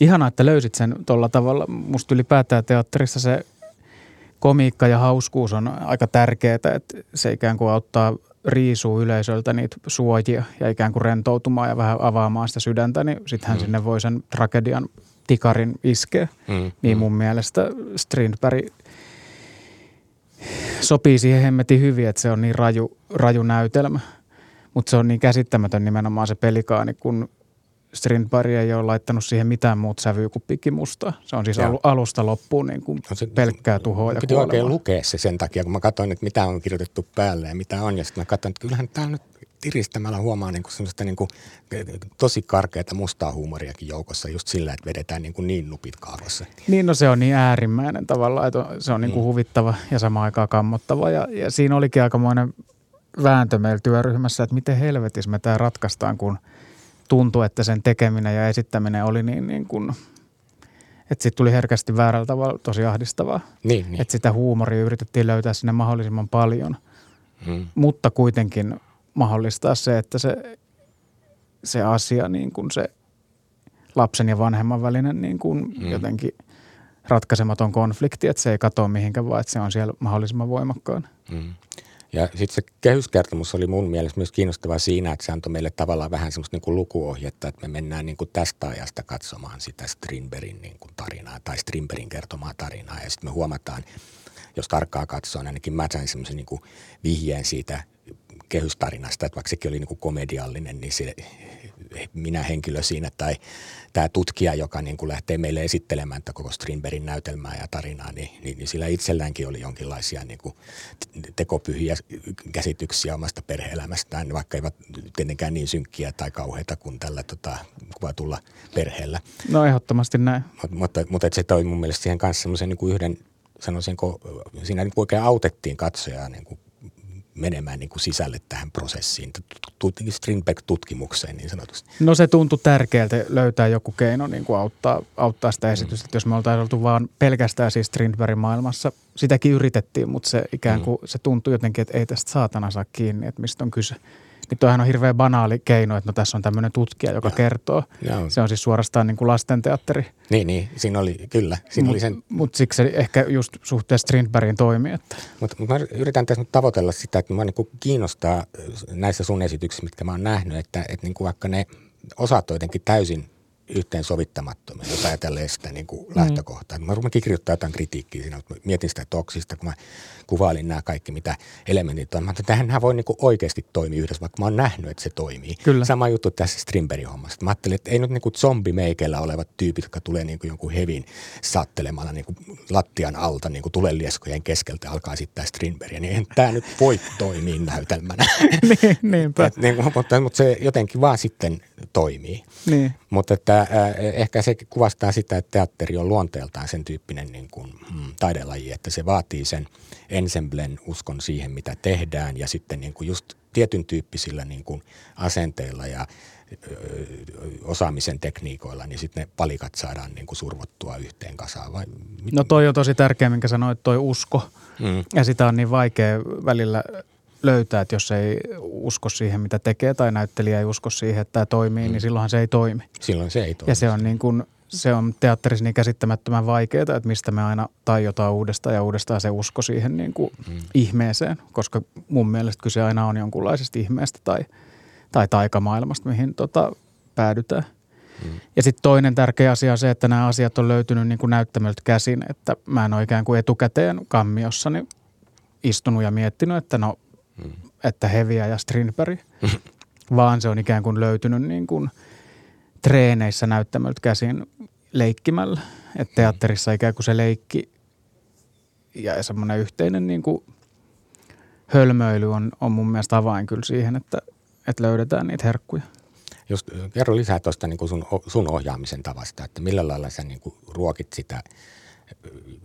ihanaa, että löysit sen tuolla tavalla. Musta ylipäätään teatterissa se komiikka ja hauskuus on aika tärkeää, että se ikään kuin auttaa riisuu yleisöltä niitä suojia ja ikään kuin rentoutumaan ja vähän avaamaan sitä sydäntä, niin sittenhän mm. sinne voi sen tragedian tikarin iskeä. Mm. Niin mm. mun mielestä Strindberg sopii siihen hemmetin hyvin, että se on niin raju, raju näytelmä. Mutta se on niin käsittämätön nimenomaan se pelikaani, kun Strindberg ei ole laittanut siihen mitään muuta sävyä kuin pikimusta. Se on siis Joo. alusta loppuun niin kuin no se, pelkkää tuhoa ja Piti oikein lukea se sen takia, kun mä katsoin, että mitä on kirjoitettu päälle ja mitä on. Ja sitten mä katsoin, että kyllähän tämä nyt tiristämällä huomaa niin kuin semmoista niin kuin, tosi karkeata mustaa huumoriakin joukossa just sillä, että vedetään niin, kuin niin nupit kaavassa. Niin, no se on niin äärimmäinen tavallaan, että se on niin kuin mm. huvittava ja samaan aikaan kammottava. Ja, ja siinä olikin aikamoinen vääntö meillä työryhmässä, että miten helvetissä me tämä ratkaistaan, kun – tuntui, että sen tekeminen ja esittäminen oli niin, niin kuin, että sitten tuli herkästi väärällä tavalla tosi ahdistavaa. Niin, niin. Että sitä huumoria yritettiin löytää sinne mahdollisimman paljon, hmm. mutta kuitenkin mahdollistaa se, että se, se asia, niin kuin se lapsen ja vanhemman välinen niin kuin hmm. jotenkin ratkaisematon konflikti, että se ei katoa mihinkään, vaan että se on siellä mahdollisimman voimakkaan. Hmm. Ja sitten se kehyskertomus oli mun mielestä myös kiinnostava siinä, että se antoi meille tavallaan vähän semmoista niin kuin lukuohjetta, että me mennään niin kuin tästä ajasta katsomaan sitä Strindbergin niin kuin tarinaa tai Strindbergin kertomaa tarinaa. Ja sitten me huomataan, jos tarkkaa katsoo, niin ainakin mä sain semmoisen niin vihjeen siitä kehystarinasta, että vaikka sekin oli niin kuin komediallinen, niin se, minä henkilö siinä tai tämä tutkija, joka niin kuin lähtee meille esittelemään että koko Strindbergin näytelmää ja tarinaa, niin, niin, niin sillä itselläänkin oli jonkinlaisia niin kuin tekopyhiä käsityksiä omasta perheelämästään, vaikka eivät tietenkään niin synkkiä tai kauheita kuin tällä tota, kuvatulla perheellä. No ehdottomasti näin. Mutta, mutta, mutta se toi mun mielestä siihen kanssa semmoisen niin kuin yhden sanoisinko, siinä niin kuin oikein autettiin katsojaa niin kuin menemään niin kuin sisälle tähän prosessiin, Strindberg-tutkimukseen niin sanotusti? No se tuntui tärkeältä löytää joku keino niin kuin auttaa, auttaa sitä esitystä. Mm. Jos me oltaisiin oltu vaan pelkästään siis Strindbergin maailmassa, sitäkin yritettiin, mutta se ikään kuin mm. se tuntui jotenkin, että ei tästä saatana saa kiinni, että mistä on kyse. Niin toihan on hirveän banaali keino, että no tässä on tämmöinen tutkija, joka ja. kertoo. Ja. Se on siis suorastaan niin kuin lastenteatteri. Niin, niin. Siinä oli, kyllä. Siinä mut, oli sen... Mutta siksi se ehkä just suhteessa Strindbergin toimi. Että... Mutta mut mä yritän tässä nyt tavoitella sitä, että mä niin kiinnostaa näissä sun esityksissä, mitkä mä oon nähnyt, että, että niin kuin vaikka ne osat on jotenkin täysin yhteensovittamattomia, jos ajatellaan sitä niin kuin mm. lähtökohtaa. Mä rupesin kirjoittaa jotain kritiikkiä siinä, mutta mietin sitä toksista, kun mä kuvailin nämä kaikki, mitä elementit on. Mä että tähän voi niin kuin oikeasti toimia yhdessä, vaikka mä oon nähnyt, että se toimii. Kyllä. Sama juttu tässä Strindbergin hommassa. Mä ajattelin, että ei nyt niin kuin zombimeikeillä olevat tyypit, jotka tulee niin kuin jonkun hevin sattelemalla niin kuin lattian alta niin kuin tulelieskojen keskeltä alkaa esittää Strindbergia, niin en tämä nyt voi toimia näytelmänä. niin, niinpä. Et, niin, mutta, mutta se jotenkin vaan sitten toimii. Niin. Mutta että, äh, ehkä se kuvastaa sitä, että teatteri on luonteeltaan sen tyyppinen niin kuin, mm, taidelaji, että se vaatii sen ensemblen uskon siihen, mitä tehdään ja sitten niin kuin just tietyn tyyppisillä niin kuin asenteilla ja osaamisen tekniikoilla, niin sitten ne palikat saadaan niin kuin survottua yhteen kasaan. Vai no toi on tosi tärkeä, minkä sanoit, toi usko. Mm. Ja sitä on niin vaikea välillä löytää, että jos ei usko siihen, mitä tekee, tai näyttelijä ei usko siihen, että tämä toimii, niin mm. niin silloinhan se ei toimi. Silloin se ei toimi. Ja se on, niin kuin, se on teatterissa niin käsittämättömän vaikeaa, että mistä me aina tajotaan uudestaan ja uudestaan se usko siihen niin kuin mm. ihmeeseen, koska mun mielestä kyse aina on jonkunlaisesta ihmeestä tai, tai taikamaailmasta, mihin tota, päädytään. Mm. Ja sitten toinen tärkeä asia on se, että nämä asiat on löytynyt niin kuin näyttämöltä käsin, että mä en ole ikään kuin etukäteen kammiossani istunut ja miettinyt, että no, mm. että Heviä ja Strindberg, vaan se on ikään kuin löytynyt niin kuin treeneissä näyttämöltä käsin leikkimällä. Että mm. teatterissa ikään kuin se leikki ja semmoinen yhteinen niin kuin hölmöily on, on mun mielestä avain kyllä siihen, että, että löydetään niitä herkkuja. Just, kerro lisää tuosta niin sun, sun ohjaamisen tavasta, että millä lailla sä niin kuin ruokit sitä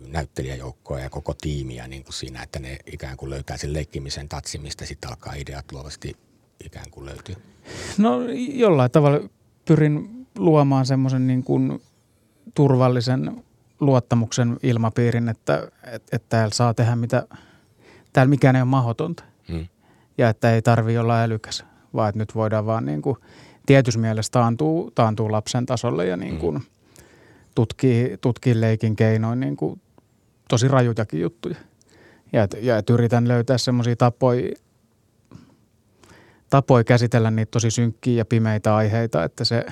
näyttelijäjoukkoa ja koko tiimiä niin kuin siinä, että ne ikään kuin löytää sen leikkimisen tatsi, mistä sitten alkaa ideat luovasti ikään kuin löytyy? No jollain tavalla pyrin luomaan semmoisen niin kuin turvallisen luottamuksen ilmapiirin, että, että, että täällä saa tehdä mitä, täällä mikään ei ole mahdotonta. Hmm. Ja että ei tarvi olla älykäs, vaan että nyt voidaan vaan niin kuin tietyssä mielessä taantuu, taantuu lapsen tasolle ja niin kuin hmm. tutkii, tutkii leikin keinoin niin kuin tosi rajutakin juttuja. Ja, et, ja et yritän löytää semmoisia tapoja, tapoja käsitellä niitä tosi synkkiä ja pimeitä aiheita, että se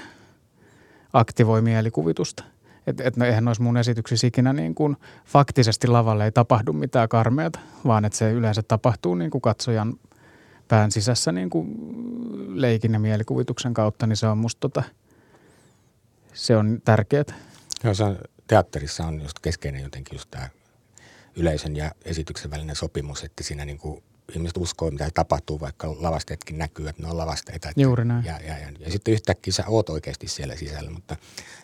aktivoi mielikuvitusta. Että et, no eihän noissa mun esityksissä ikinä niin kuin faktisesti lavalle ei tapahdu mitään karmeata, vaan että se yleensä tapahtuu niin kuin katsojan pään sisässä niin kuin leikin ja mielikuvituksen kautta, niin se on musta tota, se on tärkeää. Joo, se on, teatterissa on just keskeinen jotenkin just tämä yleisön ja esityksen välinen sopimus, että siinä niin kuin ihmiset uskoo, mitä tapahtuu, vaikka lavasteetkin näkyy, että ne on lavasteita. Että, Juuri näin. Ja, ja, ja, ja sitten yhtäkkiä sä oot oikeasti siellä sisällä, mutta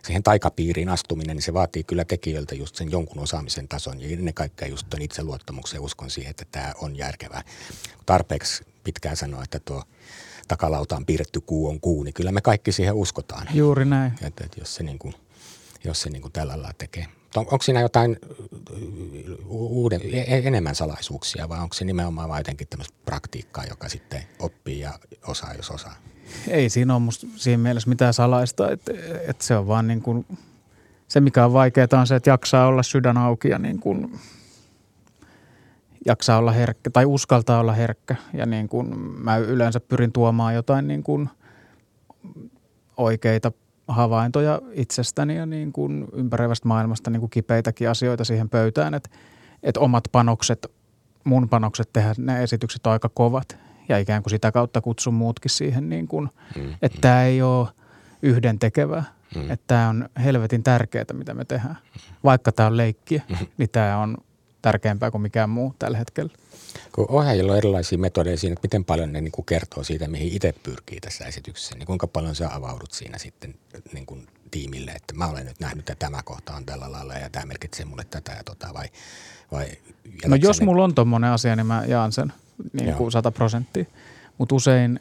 siihen taikapiiriin astuminen, niin se vaatii kyllä tekijöiltä just sen jonkun osaamisen tason ja ennen kaikkea just tuon itseluottamuksen ja uskon siihen, että tämä on järkevää. Tarpeeksi pitkään sanoa, että tuo takalautaan piirretty kuu on kuu, niin kyllä me kaikki siihen uskotaan. Juuri näin. Että, että jos se, niin kuin, jos se niin kuin tällä lailla tekee on, onko siinä jotain uuden, e, e, enemmän salaisuuksia vai onko se nimenomaan vain jotenkin tämmöistä praktiikkaa, joka sitten oppii ja osaa, jos osaa? Ei siinä ole musta siinä mielessä mitään salaista, että, että se on vaan niin kuin, se mikä on vaikeaa on se, että jaksaa olla sydän auki ja niin kuin jaksaa olla herkkä tai uskaltaa olla herkkä ja niin kuin mä yleensä pyrin tuomaan jotain niin kuin oikeita havaintoja itsestäni ja niin kuin ympäröivästä maailmasta niin kuin kipeitäkin asioita siihen pöytään, että, että omat panokset, mun panokset tehdä ne esitykset on aika kovat ja ikään kuin sitä kautta kutsun muutkin siihen, niin kuin, mm, että mm. tämä ei ole yhden tekevää, mm. että tämä on helvetin tärkeää, mitä me tehdään. Vaikka tämä on leikkiä, mm. niin tämä on tärkeämpää kuin mikään muu tällä hetkellä. Kun ohjaajilla on erilaisia metodeja siinä, että miten paljon ne niin kuin kertoo siitä, mihin itse pyrkii tässä esityksessä, niin kuinka paljon sä avaudut siinä sitten niin kuin tiimille, että mä olen nyt nähnyt, että tämä kohta on tällä lailla ja tämä merkitsee mulle tätä ja tota, vai, vai No jos ne... mulla on tuommoinen asia, niin mä jaan sen niin kuin 100 prosenttia, mutta usein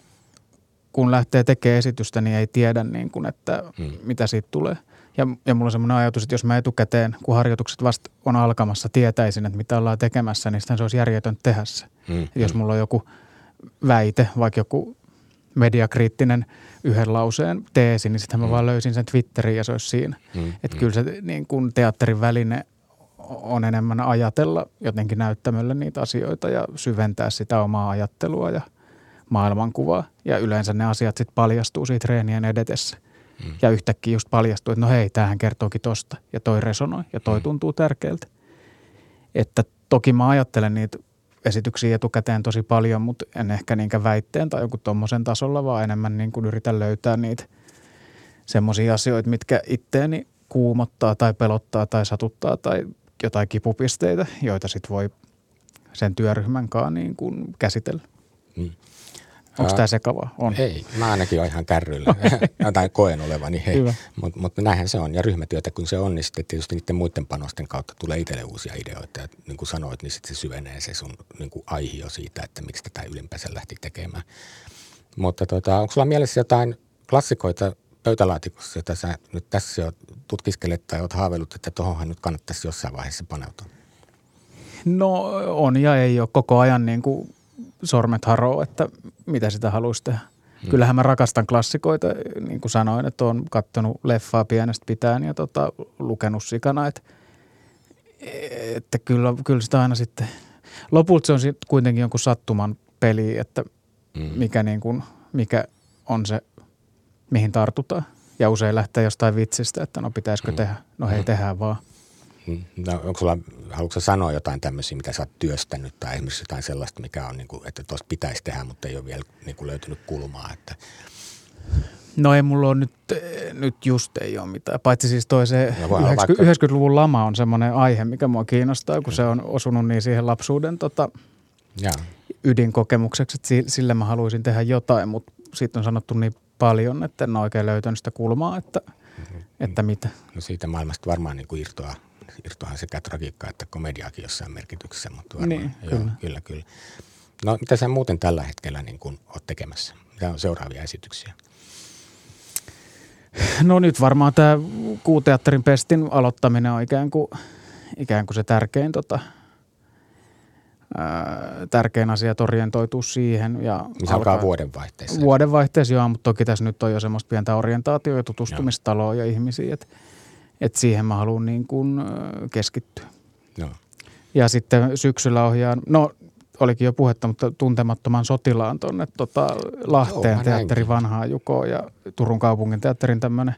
kun lähtee tekemään esitystä, niin ei tiedä, niin kuin, että hmm. mitä siitä tulee – ja, ja mulla on semmoinen ajatus, että jos mä etukäteen, kun harjoitukset vasta on alkamassa, tietäisin, että mitä ollaan tekemässä, niin sitä se olisi järjetön tehdä se. Mm, jos mm. mulla on joku väite, vaikka joku mediakriittinen yhden lauseen teesi, niin sitten mä mm. vaan löysin sen Twitteriin ja se olisi siinä. Mm, että mm. kyllä se niin kun teatterin väline on enemmän ajatella jotenkin näyttämöllä niitä asioita ja syventää sitä omaa ajattelua ja maailmankuvaa. Ja yleensä ne asiat sitten paljastuu siitä treenien edetessä – Mm. Ja yhtäkkiä just paljastui, että no hei, tämähän kertookin tosta. Ja toi resonoi ja toi mm. tuntuu tärkeältä. Että toki mä ajattelen niitä esityksiä etukäteen tosi paljon, mutta en ehkä niinkään väitteen tai joku tommosen tasolla, vaan enemmän niin kuin yritän löytää niitä semmoisia asioita, mitkä itteeni kuumottaa tai pelottaa tai satuttaa tai jotain kipupisteitä, joita sitten voi sen työryhmän kanssa niin kuin käsitellä. Mm. Onko tämä sekavaa? On. Ei, mä ainakin olen ihan kärryillä. tai koen olevani, hei. Mutta mut näinhän se on. Ja ryhmätyötä kun se on, niin sitten tietysti niiden muiden panosten kautta tulee itselle uusia ideoita. Ja niin kuin sanoit, niin sitten se syvenee se sun niin kuin aihio siitä, että miksi tätä ylipäänsä lähti tekemään. Mutta tota, onko sulla mielessä jotain klassikoita pöytälaatikossa, jota sä nyt tässä jo tutkiskelet tai olet haaveillut, että tuohonhan nyt kannattaisi jossain vaiheessa paneutua? No on ja ei ole koko ajan niin kuin sormet haroo, että mitä sitä haluaisi tehdä. Hmm. Kyllähän mä rakastan klassikoita, niin kuin sanoin, että olen katsonut leffaa pienestä pitäen ja tota, lukenut sikana, että, että kyllä, kyllä sitä aina sitten, lopulta se on sitten kuitenkin jonkun sattuman peli, että hmm. mikä, niin kuin, mikä on se, mihin tartutaan. Ja usein lähtee jostain vitsistä, että no pitäisikö hmm. tehdä. No hei, hmm. tehdään vaan. Hmm. No, onko sulla, haluatko sanoa jotain tämmöisiä, mitä sä oot työstänyt tai esimerkiksi jotain sellaista, mikä on, niin kuin, että tuossa pitäisi tehdä, mutta ei ole vielä niin kuin löytynyt kulmaa, että No ei mulla ole nyt, nyt just ei ole mitään. Paitsi siis toi se no 90, 90-luvun lama on semmoinen aihe, mikä mua kiinnostaa, kun se on osunut niin siihen lapsuuden tota, ja. ydinkokemukseksi, että sillä mä haluaisin tehdä jotain, mutta siitä on sanottu niin paljon, että en ole oikein löytänyt sitä kulmaa, että, mm-hmm. että mitä. No siitä maailmasta varmaan niin kuin irtoaa, irtoaa sekä tragiikkaa että komediaakin jossain merkityksessä, mutta varmaan, niin, joo, kyllä. kyllä, kyllä. No mitä sä muuten tällä hetkellä niin kuin oot tekemässä? Mitä on seuraavia esityksiä? No nyt varmaan tämä Kuuteatterin pestin aloittaminen on ikään kuin, ikään kuin se tärkein tota, tärkein asia orientoituu siihen. Ja niin se alkaa vuodenvaihteessa. Vuodenvaihteessa, joo, mutta toki tässä nyt on jo semmoista pientä orientaatio- ja tutustumistaloa ja ihmisiä, että et siihen mä haluan niin kuin keskittyä. Joo. Ja sitten syksyllä ohjaan, no olikin jo puhetta, mutta tuntemattoman sotilaan tuonne tota, Lahteen Joo, teatteri Vanhaa Jukoa ja Turun kaupungin teatterin tämmöinen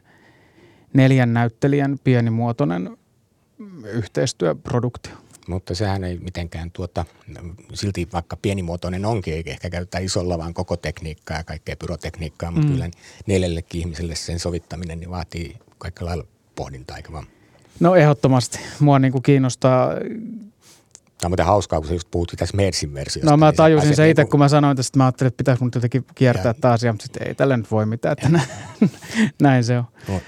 neljän näyttelijän pienimuotoinen yhteistyöproduktio. Mutta sehän ei mitenkään tuota, silti vaikka pienimuotoinen onkin, eikä ehkä käyttää isolla vaan koko tekniikkaa ja kaikkea pyrotekniikkaa, mutta mm. kyllä neljällekin ihmiselle sen sovittaminen niin vaatii kaikki lailla pohdintaa, eikö vaan? No ehdottomasti. Mua niin kuin kiinnostaa Tämä on muuten hauskaa, kun sä just puhut tässä Mersin versiosta. No mä niin tajusin se itse, kun mä sanoin tästä, että mä ajattelin, että pitäisi mun jotenkin kiertää tämä asia, mutta sitten ei tällä nyt voi mitään, että näin se on. No.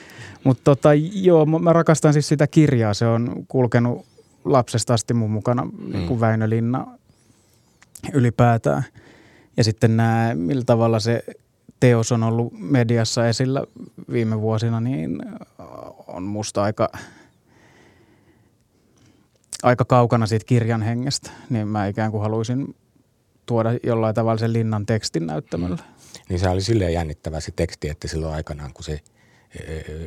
Mutta tota, joo, mä rakastan siis sitä kirjaa. Se on kulkenut lapsesta asti mun mukana, mm. niin kuin Väinö Linna ylipäätään. Ja sitten nämä, millä tavalla se teos on ollut mediassa esillä viime vuosina, niin on musta aika, aika kaukana siitä kirjan hengestä. Niin mä ikään kuin haluaisin tuoda jollain tavalla sen linnan tekstin näyttämällä. Mm. Niin se oli silleen jännittävä se teksti, että silloin aikanaan, kun se –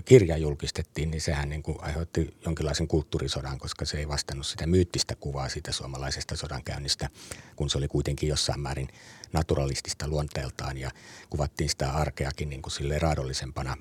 kirja julkistettiin, niin sehän niin kuin aiheutti jonkinlaisen kulttuurisodan, koska se ei vastannut sitä myyttistä kuvaa siitä suomalaisesta sodankäynnistä, kun se oli kuitenkin jossain määrin naturalistista luonteeltaan ja kuvattiin sitä arkeakin niin kuin sille raadollisempana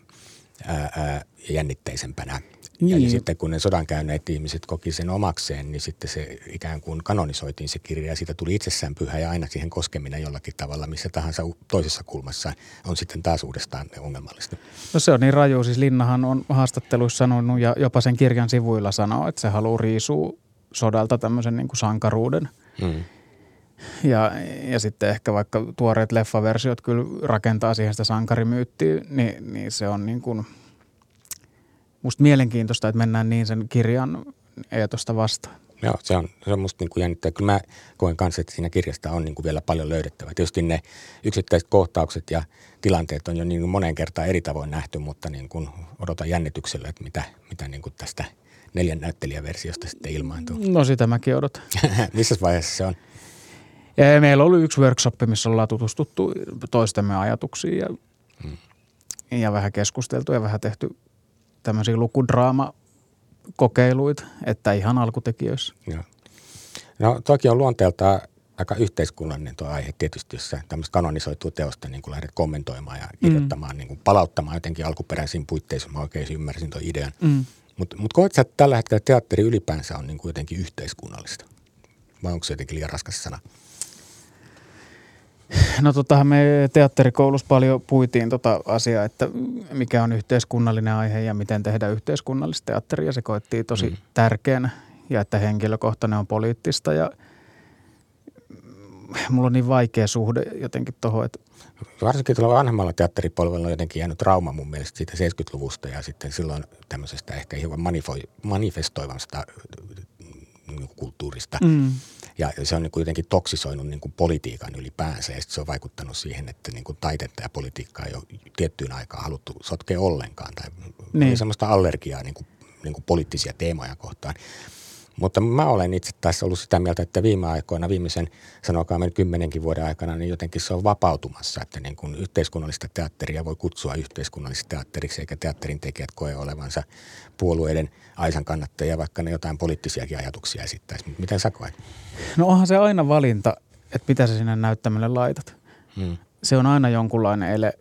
ja jännitteisempänä niin. Ja sitten kun ne sodan käyneet ihmiset koki sen omakseen, niin sitten se ikään kuin kanonisoitiin se kirja ja siitä tuli itsessään pyhä ja aina siihen koskeminen jollakin tavalla, missä tahansa toisessa kulmassa on sitten taas uudestaan ongelmallista. No se on niin raju. Siis Linnahan on haastatteluissa sanonut ja jopa sen kirjan sivuilla sanoo, että se haluaa riisua sodalta tämmöisen niin kuin sankaruuden. Hmm. Ja, ja sitten ehkä vaikka tuoreet leffaversiot kyllä rakentaa siihen sitä sankarimyyttiä, niin, niin se on niin kuin – musta mielenkiintoista, että mennään niin sen kirjan eetosta vastaan. Joo, se on, se on musta niin kuin jännittävää. Kyllä mä koen kanssa, että siinä kirjasta on niin kuin vielä paljon löydettävää. Tietysti ne yksittäiset kohtaukset ja tilanteet on jo niin kuin moneen kertaan eri tavoin nähty, mutta niin kuin odotan jännityksellä, että mitä, mitä niin kuin tästä neljän näyttelijäversiosta sitten ilmaantuu. No sitä mäkin odotan. Missä vaiheessa se on? Ja meillä oli yksi workshop, missä ollaan tutustuttu toistemme ajatuksiin ja, hmm. ja vähän keskusteltu ja vähän tehty tämmöisiä lukudraama-kokeiluita, että ihan alkutekijöissä. Joo. No toki on luonteeltaan aika yhteiskunnallinen tuo aihe tietysti, jos tämmöistä kanonisoitua teosta niin kun lähdet kommentoimaan ja kirjoittamaan, mm. niin kuin palauttamaan jotenkin alkuperäisiin puitteisiin, mä oikein ymmärsin tuon idean. Mm. Mutta mut koet sä, että tällä hetkellä teatteri ylipäänsä on niin kuin jotenkin yhteiskunnallista? Vai onko se jotenkin liian raskas sana? No tota, me teatterikoulussa paljon puitiin tota asiaa, että mikä on yhteiskunnallinen aihe ja miten tehdä yhteiskunnallista teatteria. Se koettiin tosi mm. tärkeänä ja että henkilökohtainen on poliittista ja mulla on niin vaikea suhde jotenkin tuohon, että Varsinkin tuolla vanhemmalla teatteripolvella on jotenkin jäänyt trauma mun mielestä siitä 70-luvusta ja sitten silloin tämmöisestä ehkä hieman manifestoivasta niin kulttuurista. Mm. Ja se on niin kuitenkin toksisoinut niin kuin politiikan ylipäänsä ja se on vaikuttanut siihen, että niin kuin taitetta ja politiikkaa ei ole tiettyyn aikaan haluttu sotkea ollenkaan. Tai niin. semmoista allergiaa niin kuin, niin kuin poliittisia teemoja kohtaan. Mutta mä olen itse taas ollut sitä mieltä, että viime aikoina, viimeisen sanokaamme kymmenenkin vuoden aikana, niin jotenkin se on vapautumassa, että niin kuin yhteiskunnallista teatteria voi kutsua yhteiskunnallisesta teatteriksi, eikä teatterin tekijät koe olevansa puolueiden aisan kannattajia, vaikka ne jotain poliittisiakin ajatuksia esittäisi. Miten sä koet? No onhan se aina valinta, että mitä sä sinne näyttämölle laitat. Hmm. Se on aina jonkunlainen ele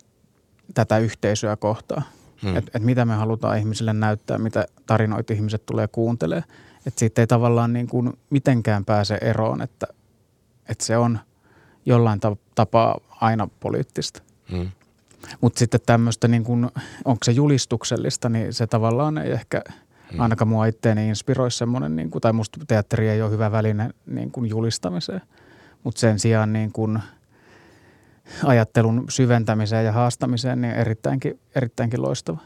tätä yhteisöä kohtaan. Hmm. Että et mitä me halutaan ihmisille näyttää, mitä tarinoita ihmiset tulee kuuntelemaan. Että siitä ei tavallaan niin kuin mitenkään pääse eroon, että, että se on jollain tapaa aina poliittista. Hmm. Mutta sitten tämmöistä, niin kun, onko se julistuksellista, niin se tavallaan ei ehkä hmm. ainakaan mua itteeni inspiroi semmoinen, niin kuin, tai musta teatteri ei ole hyvä väline niin kuin julistamiseen. Mutta sen sijaan niin kuin ajattelun syventämiseen ja haastamiseen niin erittäinkin, erittäinkin loistava.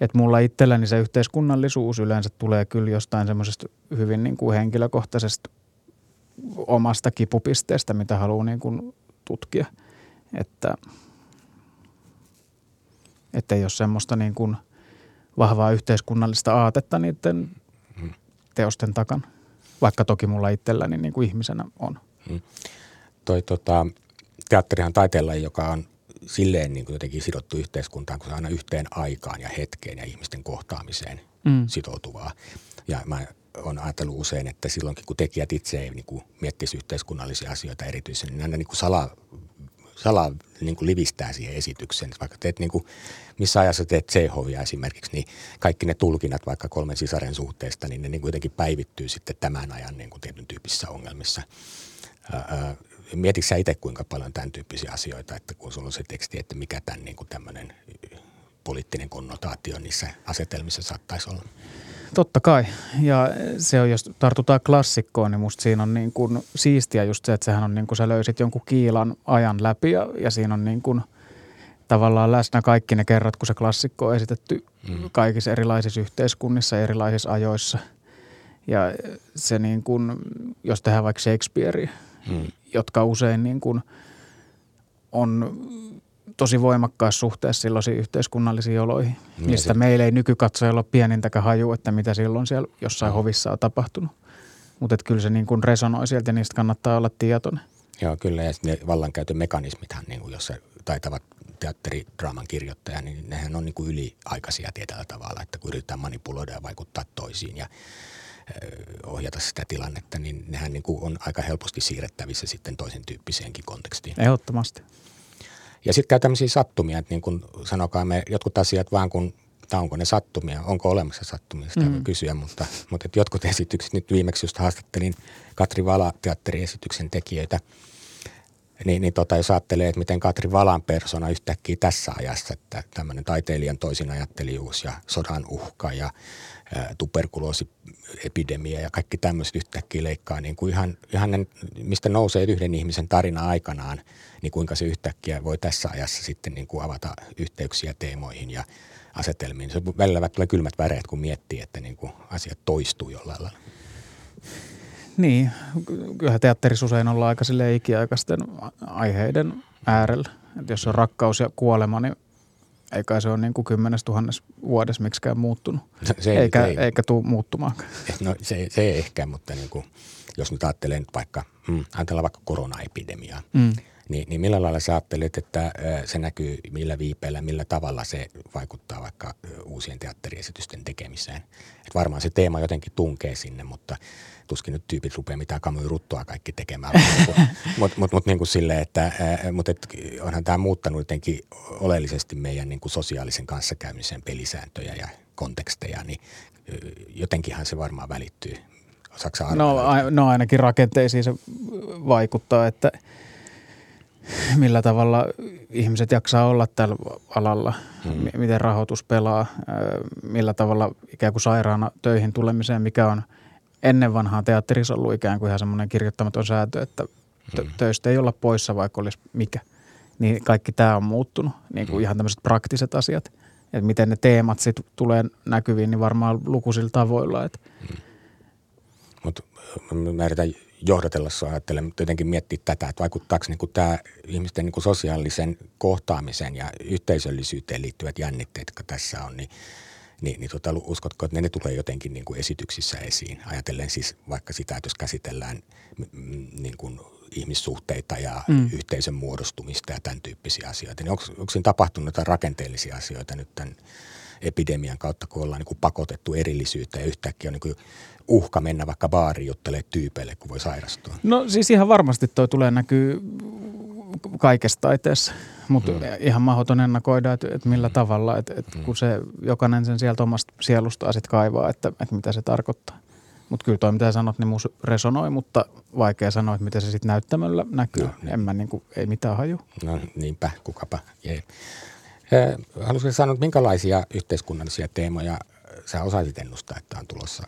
Että mulla itselläni se yhteiskunnallisuus yleensä tulee kyllä jostain semmoisesta hyvin niin kuin henkilökohtaisesta omasta kipupisteestä, mitä haluaa niin kuin tutkia. Että, että ei ole semmoista niin kuin vahvaa yhteiskunnallista aatetta niiden teosten takana, vaikka toki mulla itselläni niin kuin ihmisenä on. Hmm. Toi, tota, teatterihan taiteella, joka on silleen niin kuin jotenkin sidottu yhteiskuntaan, kun se aina yhteen aikaan ja hetkeen ja ihmisten kohtaamiseen mm. sitoutuvaa. Ja mä on ajatellut usein, että silloinkin kun tekijät itse ei niin kuin miettisi yhteiskunnallisia asioita erityisesti, niin aina niin kuin sala, sala niin kuin livistää siihen esitykseen. Vaikka teet niin kuin, missä ajassa teet Tsehovia esimerkiksi, niin kaikki ne tulkinnat vaikka kolmen sisaren suhteesta, niin ne niin kuin jotenkin päivittyy sitten tämän ajan niin kuin tietyn tyyppisissä ongelmissa. Ää, mietitkö sä itse kuinka paljon tämän tyyppisiä asioita, että kun sulla on se teksti, että mikä tämän niin kuin tämmöinen poliittinen konnotaatio niissä asetelmissa saattaisi olla? Totta kai. Ja se on, jos tartutaan klassikkoon, niin musta siinä on niin kuin siistiä just se, että sehän on niin kuin sä löysit jonkun kiilan ajan läpi ja, ja siinä on niin kuin tavallaan läsnä kaikki ne kerrat, kun se klassikko on esitetty mm. kaikissa erilaisissa yhteiskunnissa, erilaisissa ajoissa. Ja se niin kuin, jos tehdään vaikka Shakespearea, mm jotka usein niin kuin on tosi voimakkaassa suhteessa silloisiin yhteiskunnallisiin oloihin, niin mistä se... meillä ei nykykatsojalla ole pienintäkään haju, että mitä silloin siellä jossain mm. hovissa on tapahtunut. Mutta kyllä se niin kuin resonoi sieltä ja niistä kannattaa olla tietoinen. Joo, kyllä. Ja ne vallankäytön mekanismithan, niin kuin jos se taitavat teatteridraaman kirjoittaja, niin nehän on niin kuin yliaikaisia tietyllä tavalla, että kun yritetään manipuloida ja vaikuttaa toisiin. Ja ohjata sitä tilannetta, niin nehän niin kuin on aika helposti siirrettävissä sitten toisen tyyppiseenkin kontekstiin. Ehdottomasti. Ja sitten käy tämmöisiä sattumia, että niin kuin sanokaa me jotkut asiat vaan kun, tai onko ne sattumia, onko olemassa sattumia, sitä mm. voi kysyä, mutta, mutta että jotkut esitykset, nyt viimeksi just haastattelin Katri Vala teatteriesityksen tekijöitä, niin, niin tota, jos ajattelee, että miten Katri Valan persona yhtäkkiä tässä ajassa, että tämmöinen taiteilijan toisin ajattelijuus ja sodan uhka ja tuberkuloosiepidemia ja kaikki tämmöiset yhtäkkiä leikkaa niin kuin ihan, ihan ne, mistä nousee yhden ihmisen tarina aikanaan, niin kuinka se yhtäkkiä voi tässä ajassa sitten niin kuin avata yhteyksiä teemoihin ja asetelmiin. Se välillä tulee kylmät väreet, kun miettii, että niin kuin asiat toistuu jollain lailla. Niin, kyllähän teatterissa usein ollaan aika ikiaikaisten aiheiden äärellä. että jos on rakkaus ja kuolema, niin eikä se ole niin kuin kymmenes tuhannes vuodessa miksikään muuttunut, se, eikä, ei, eikä tule muuttumaan. No se, se ei ehkä, mutta niin kuin, jos nyt ajattelee nyt vaikka, hmm, ajatellaan vaikka koronaepidemiaa, mm. niin, niin millä lailla sä ajattelet, että se näkyy millä viipeellä, millä tavalla se vaikuttaa vaikka uusien teatteriesitysten tekemiseen? Et varmaan se teema jotenkin tunkee sinne, mutta – tuskin nyt tyypit rupeaa mitään kamuja ruttua kaikki tekemään. Mutta mut, mut, niin kuin silleen, että mut et, onhan tämä muuttanut jotenkin oleellisesti meidän niin kuin sosiaalisen kanssakäymisen pelisääntöjä ja konteksteja, niin jotenkinhan se varmaan välittyy. No, a, no ainakin rakenteisiin se vaikuttaa, että millä tavalla ihmiset jaksaa olla tällä alalla, hmm. miten rahoitus pelaa, millä tavalla ikään kuin sairaana töihin tulemiseen, mikä on – ennen vanhaa teatterissa ollut ikään kuin ihan semmoinen kirjoittamaton sääntö, että tö- mm. töistä ei olla poissa, vaikka olisi mikä. Niin kaikki tämä on muuttunut, niin kuin mm. ihan tämmöiset praktiset asiat. Että miten ne teemat sitten tulee näkyviin, niin varmaan lukuisilla tavoilla. Että. Mm. Mutta mä yritän johdatella sua ajattelemaan, mutta jotenkin miettiä tätä, että vaikuttaako niin tämä ihmisten niin sosiaalisen kohtaamisen ja yhteisöllisyyteen liittyvät jännitteet, jotka tässä on, niin – niin, niin tota, uskotko, että ne, ne tulee jotenkin niin kuin esityksissä esiin? Ajatellen siis vaikka sitä, että jos käsitellään niin kuin ihmissuhteita ja mm. yhteisön muodostumista ja tämän tyyppisiä asioita, niin onko, onko siinä tapahtunut jotain rakenteellisia asioita nyt tämän epidemian kautta, kun ollaan niin kuin pakotettu erillisyyttä ja yhtäkkiä on niin kuin uhka mennä vaikka baariin juttelemaan tyypeille, kun voi sairastua? No siis ihan varmasti toi tulee näkyy kaikessa taiteessa, mutta mm. ihan mahdoton ennakoida, että, että millä mm. tavalla, että, että mm. kun se jokainen sen sieltä omasta sielustaan sitten kaivaa, että, että mitä se tarkoittaa. Mutta kyllä toi mitä sanot, niin muus resonoi, mutta vaikea sanoa, että miten se sitten näyttämöllä näkyy. No, niin. En mä niin kuin, ei mitään haju. No niinpä, kukapa. Jee. Haluaisin sanoa, että minkälaisia yhteiskunnallisia teemoja sä osaisit ennustaa, että on tulossa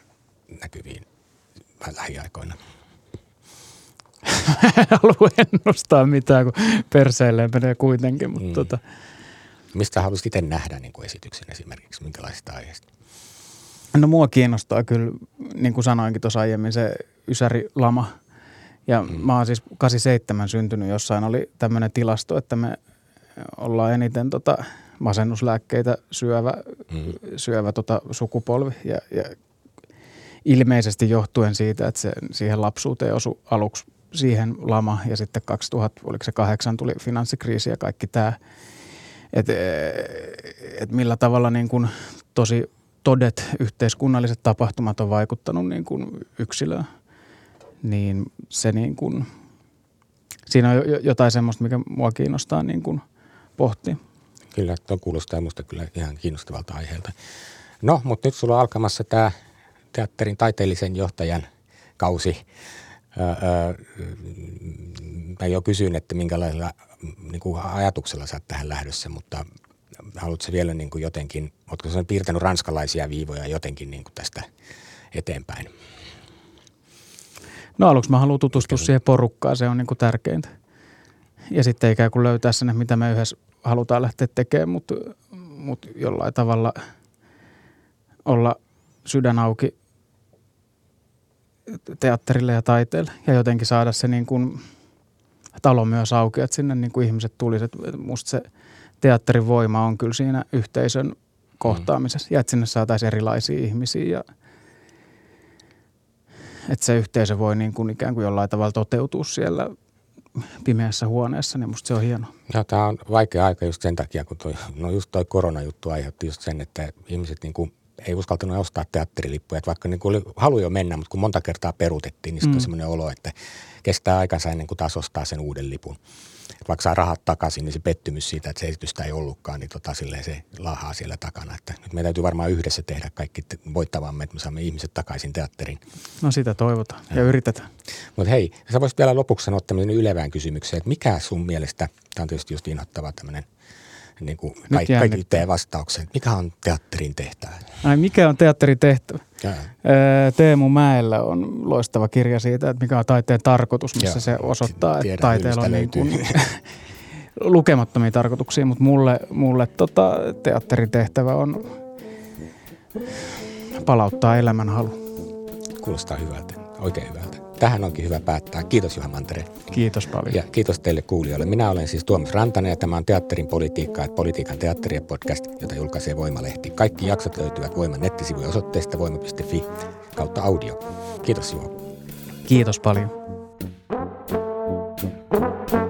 näkyviin lähiaikoina? En halua ennustaa mitään, kun perseilleen menee kuitenkin. Mutta mm. tota. Mistä haluaisit itse nähdä niin kuin esityksen esimerkiksi, minkälaisista aiheista? No mua kiinnostaa kyllä, niin kuin sanoinkin tuossa aiemmin, se Ysäri-lama. Ja mm. mä oon siis 87 syntynyt, jossain oli tämmöinen tilasto, että me ollaan eniten tota masennuslääkkeitä syövä, mm. syövä tota sukupolvi. Ja, ja ilmeisesti johtuen siitä, että se siihen lapsuuteen osui aluksi siihen lama ja sitten 2000, oliko se tuli finanssikriisi ja kaikki tämä. Että et millä tavalla niin kuin tosi todet, yhteiskunnalliset tapahtumat on vaikuttanut niin kuin yksilöön, niin se niin kuin, siinä on jotain semmoista, mikä mua kiinnostaa niin kuin pohtia. Kyllä, tuo kuulostaa minusta kyllä ihan kiinnostavalta aiheelta. No, mutta nyt sulla on alkamassa tämä teatterin taiteellisen johtajan kausi. Mä jo kysyin, että minkälaisella niin kuin ajatuksella sä oot tähän lähdössä, mutta haluatko vielä niin kuin jotenkin, oletko sä piirtänyt ranskalaisia viivoja jotenkin niin kuin tästä eteenpäin? No aluksi mä haluan tutustua siihen porukkaan, se on niin kuin tärkeintä. Ja sitten ikään kuin löytää sinne, mitä me yhdessä halutaan lähteä tekemään, mutta, mutta jollain tavalla olla sydän auki teatterille ja taiteelle ja jotenkin saada se niin kuin talo myös auki, että sinne niin kuin ihmiset tulisivat. Musta se teatterin voima on kyllä siinä yhteisön kohtaamisessa ja että sinne saataisiin erilaisia ihmisiä ja että se yhteisö voi niin kuin ikään kuin jollain tavalla toteutua siellä pimeässä huoneessa, niin musta se on hieno. No, tämä on vaikea aika just sen takia, kun toi, no just toi koronajuttu aiheutti just sen, että ihmiset niin kuin ei uskaltanut ostaa teatterilippuja, että vaikka niin kuin oli halu jo mennä, mutta kun monta kertaa peruutettiin, niin mm. on sellainen olo, että kestää aikansa ennen kuin taas ostaa sen uuden lipun. Et vaikka saa rahat takaisin, niin se pettymys siitä, että se esitystä ei ollutkaan, niin tota, se lahaa siellä takana. Että nyt meidän täytyy varmaan yhdessä tehdä kaikki voittavamme, että me saamme ihmiset takaisin teatteriin. No sitä toivotaan ja, ja yritetään. Mutta hei, sä voisit vielä lopuksi sanoa tämmöinen ylevään kysymykseen, että mikä sun mielestä, tämä on tietysti just inhottava tämmöinen niin kuin kaikki, kaikki vastauksen. Mikä on teatterin tehtävä? Ai, mikä on teatterin tehtävä? Ja. Teemu Mäellä on loistava kirja siitä, että mikä on taiteen tarkoitus, missä Joo, se osoittaa, että taiteella on niin kuin lukemattomia tarkoituksia, mutta mulle, mulle tota, teatterin tehtävä on palauttaa elämänhalu. Kuulostaa hyvältä, oikein hyvältä tähän onkin hyvä päättää. Kiitos Juha Mantere. Kiitos paljon. Ja kiitos teille kuulijoille. Minä olen siis Tuomas Rantanen ja tämä on Teatterin politiikka, että politiikan teatteria podcast, jota julkaisee Voimalehti. Kaikki jaksot löytyvät Voiman nettisivujen osoitteesta voima.fi kautta audio. Kiitos Juha. Kiitos paljon. thank you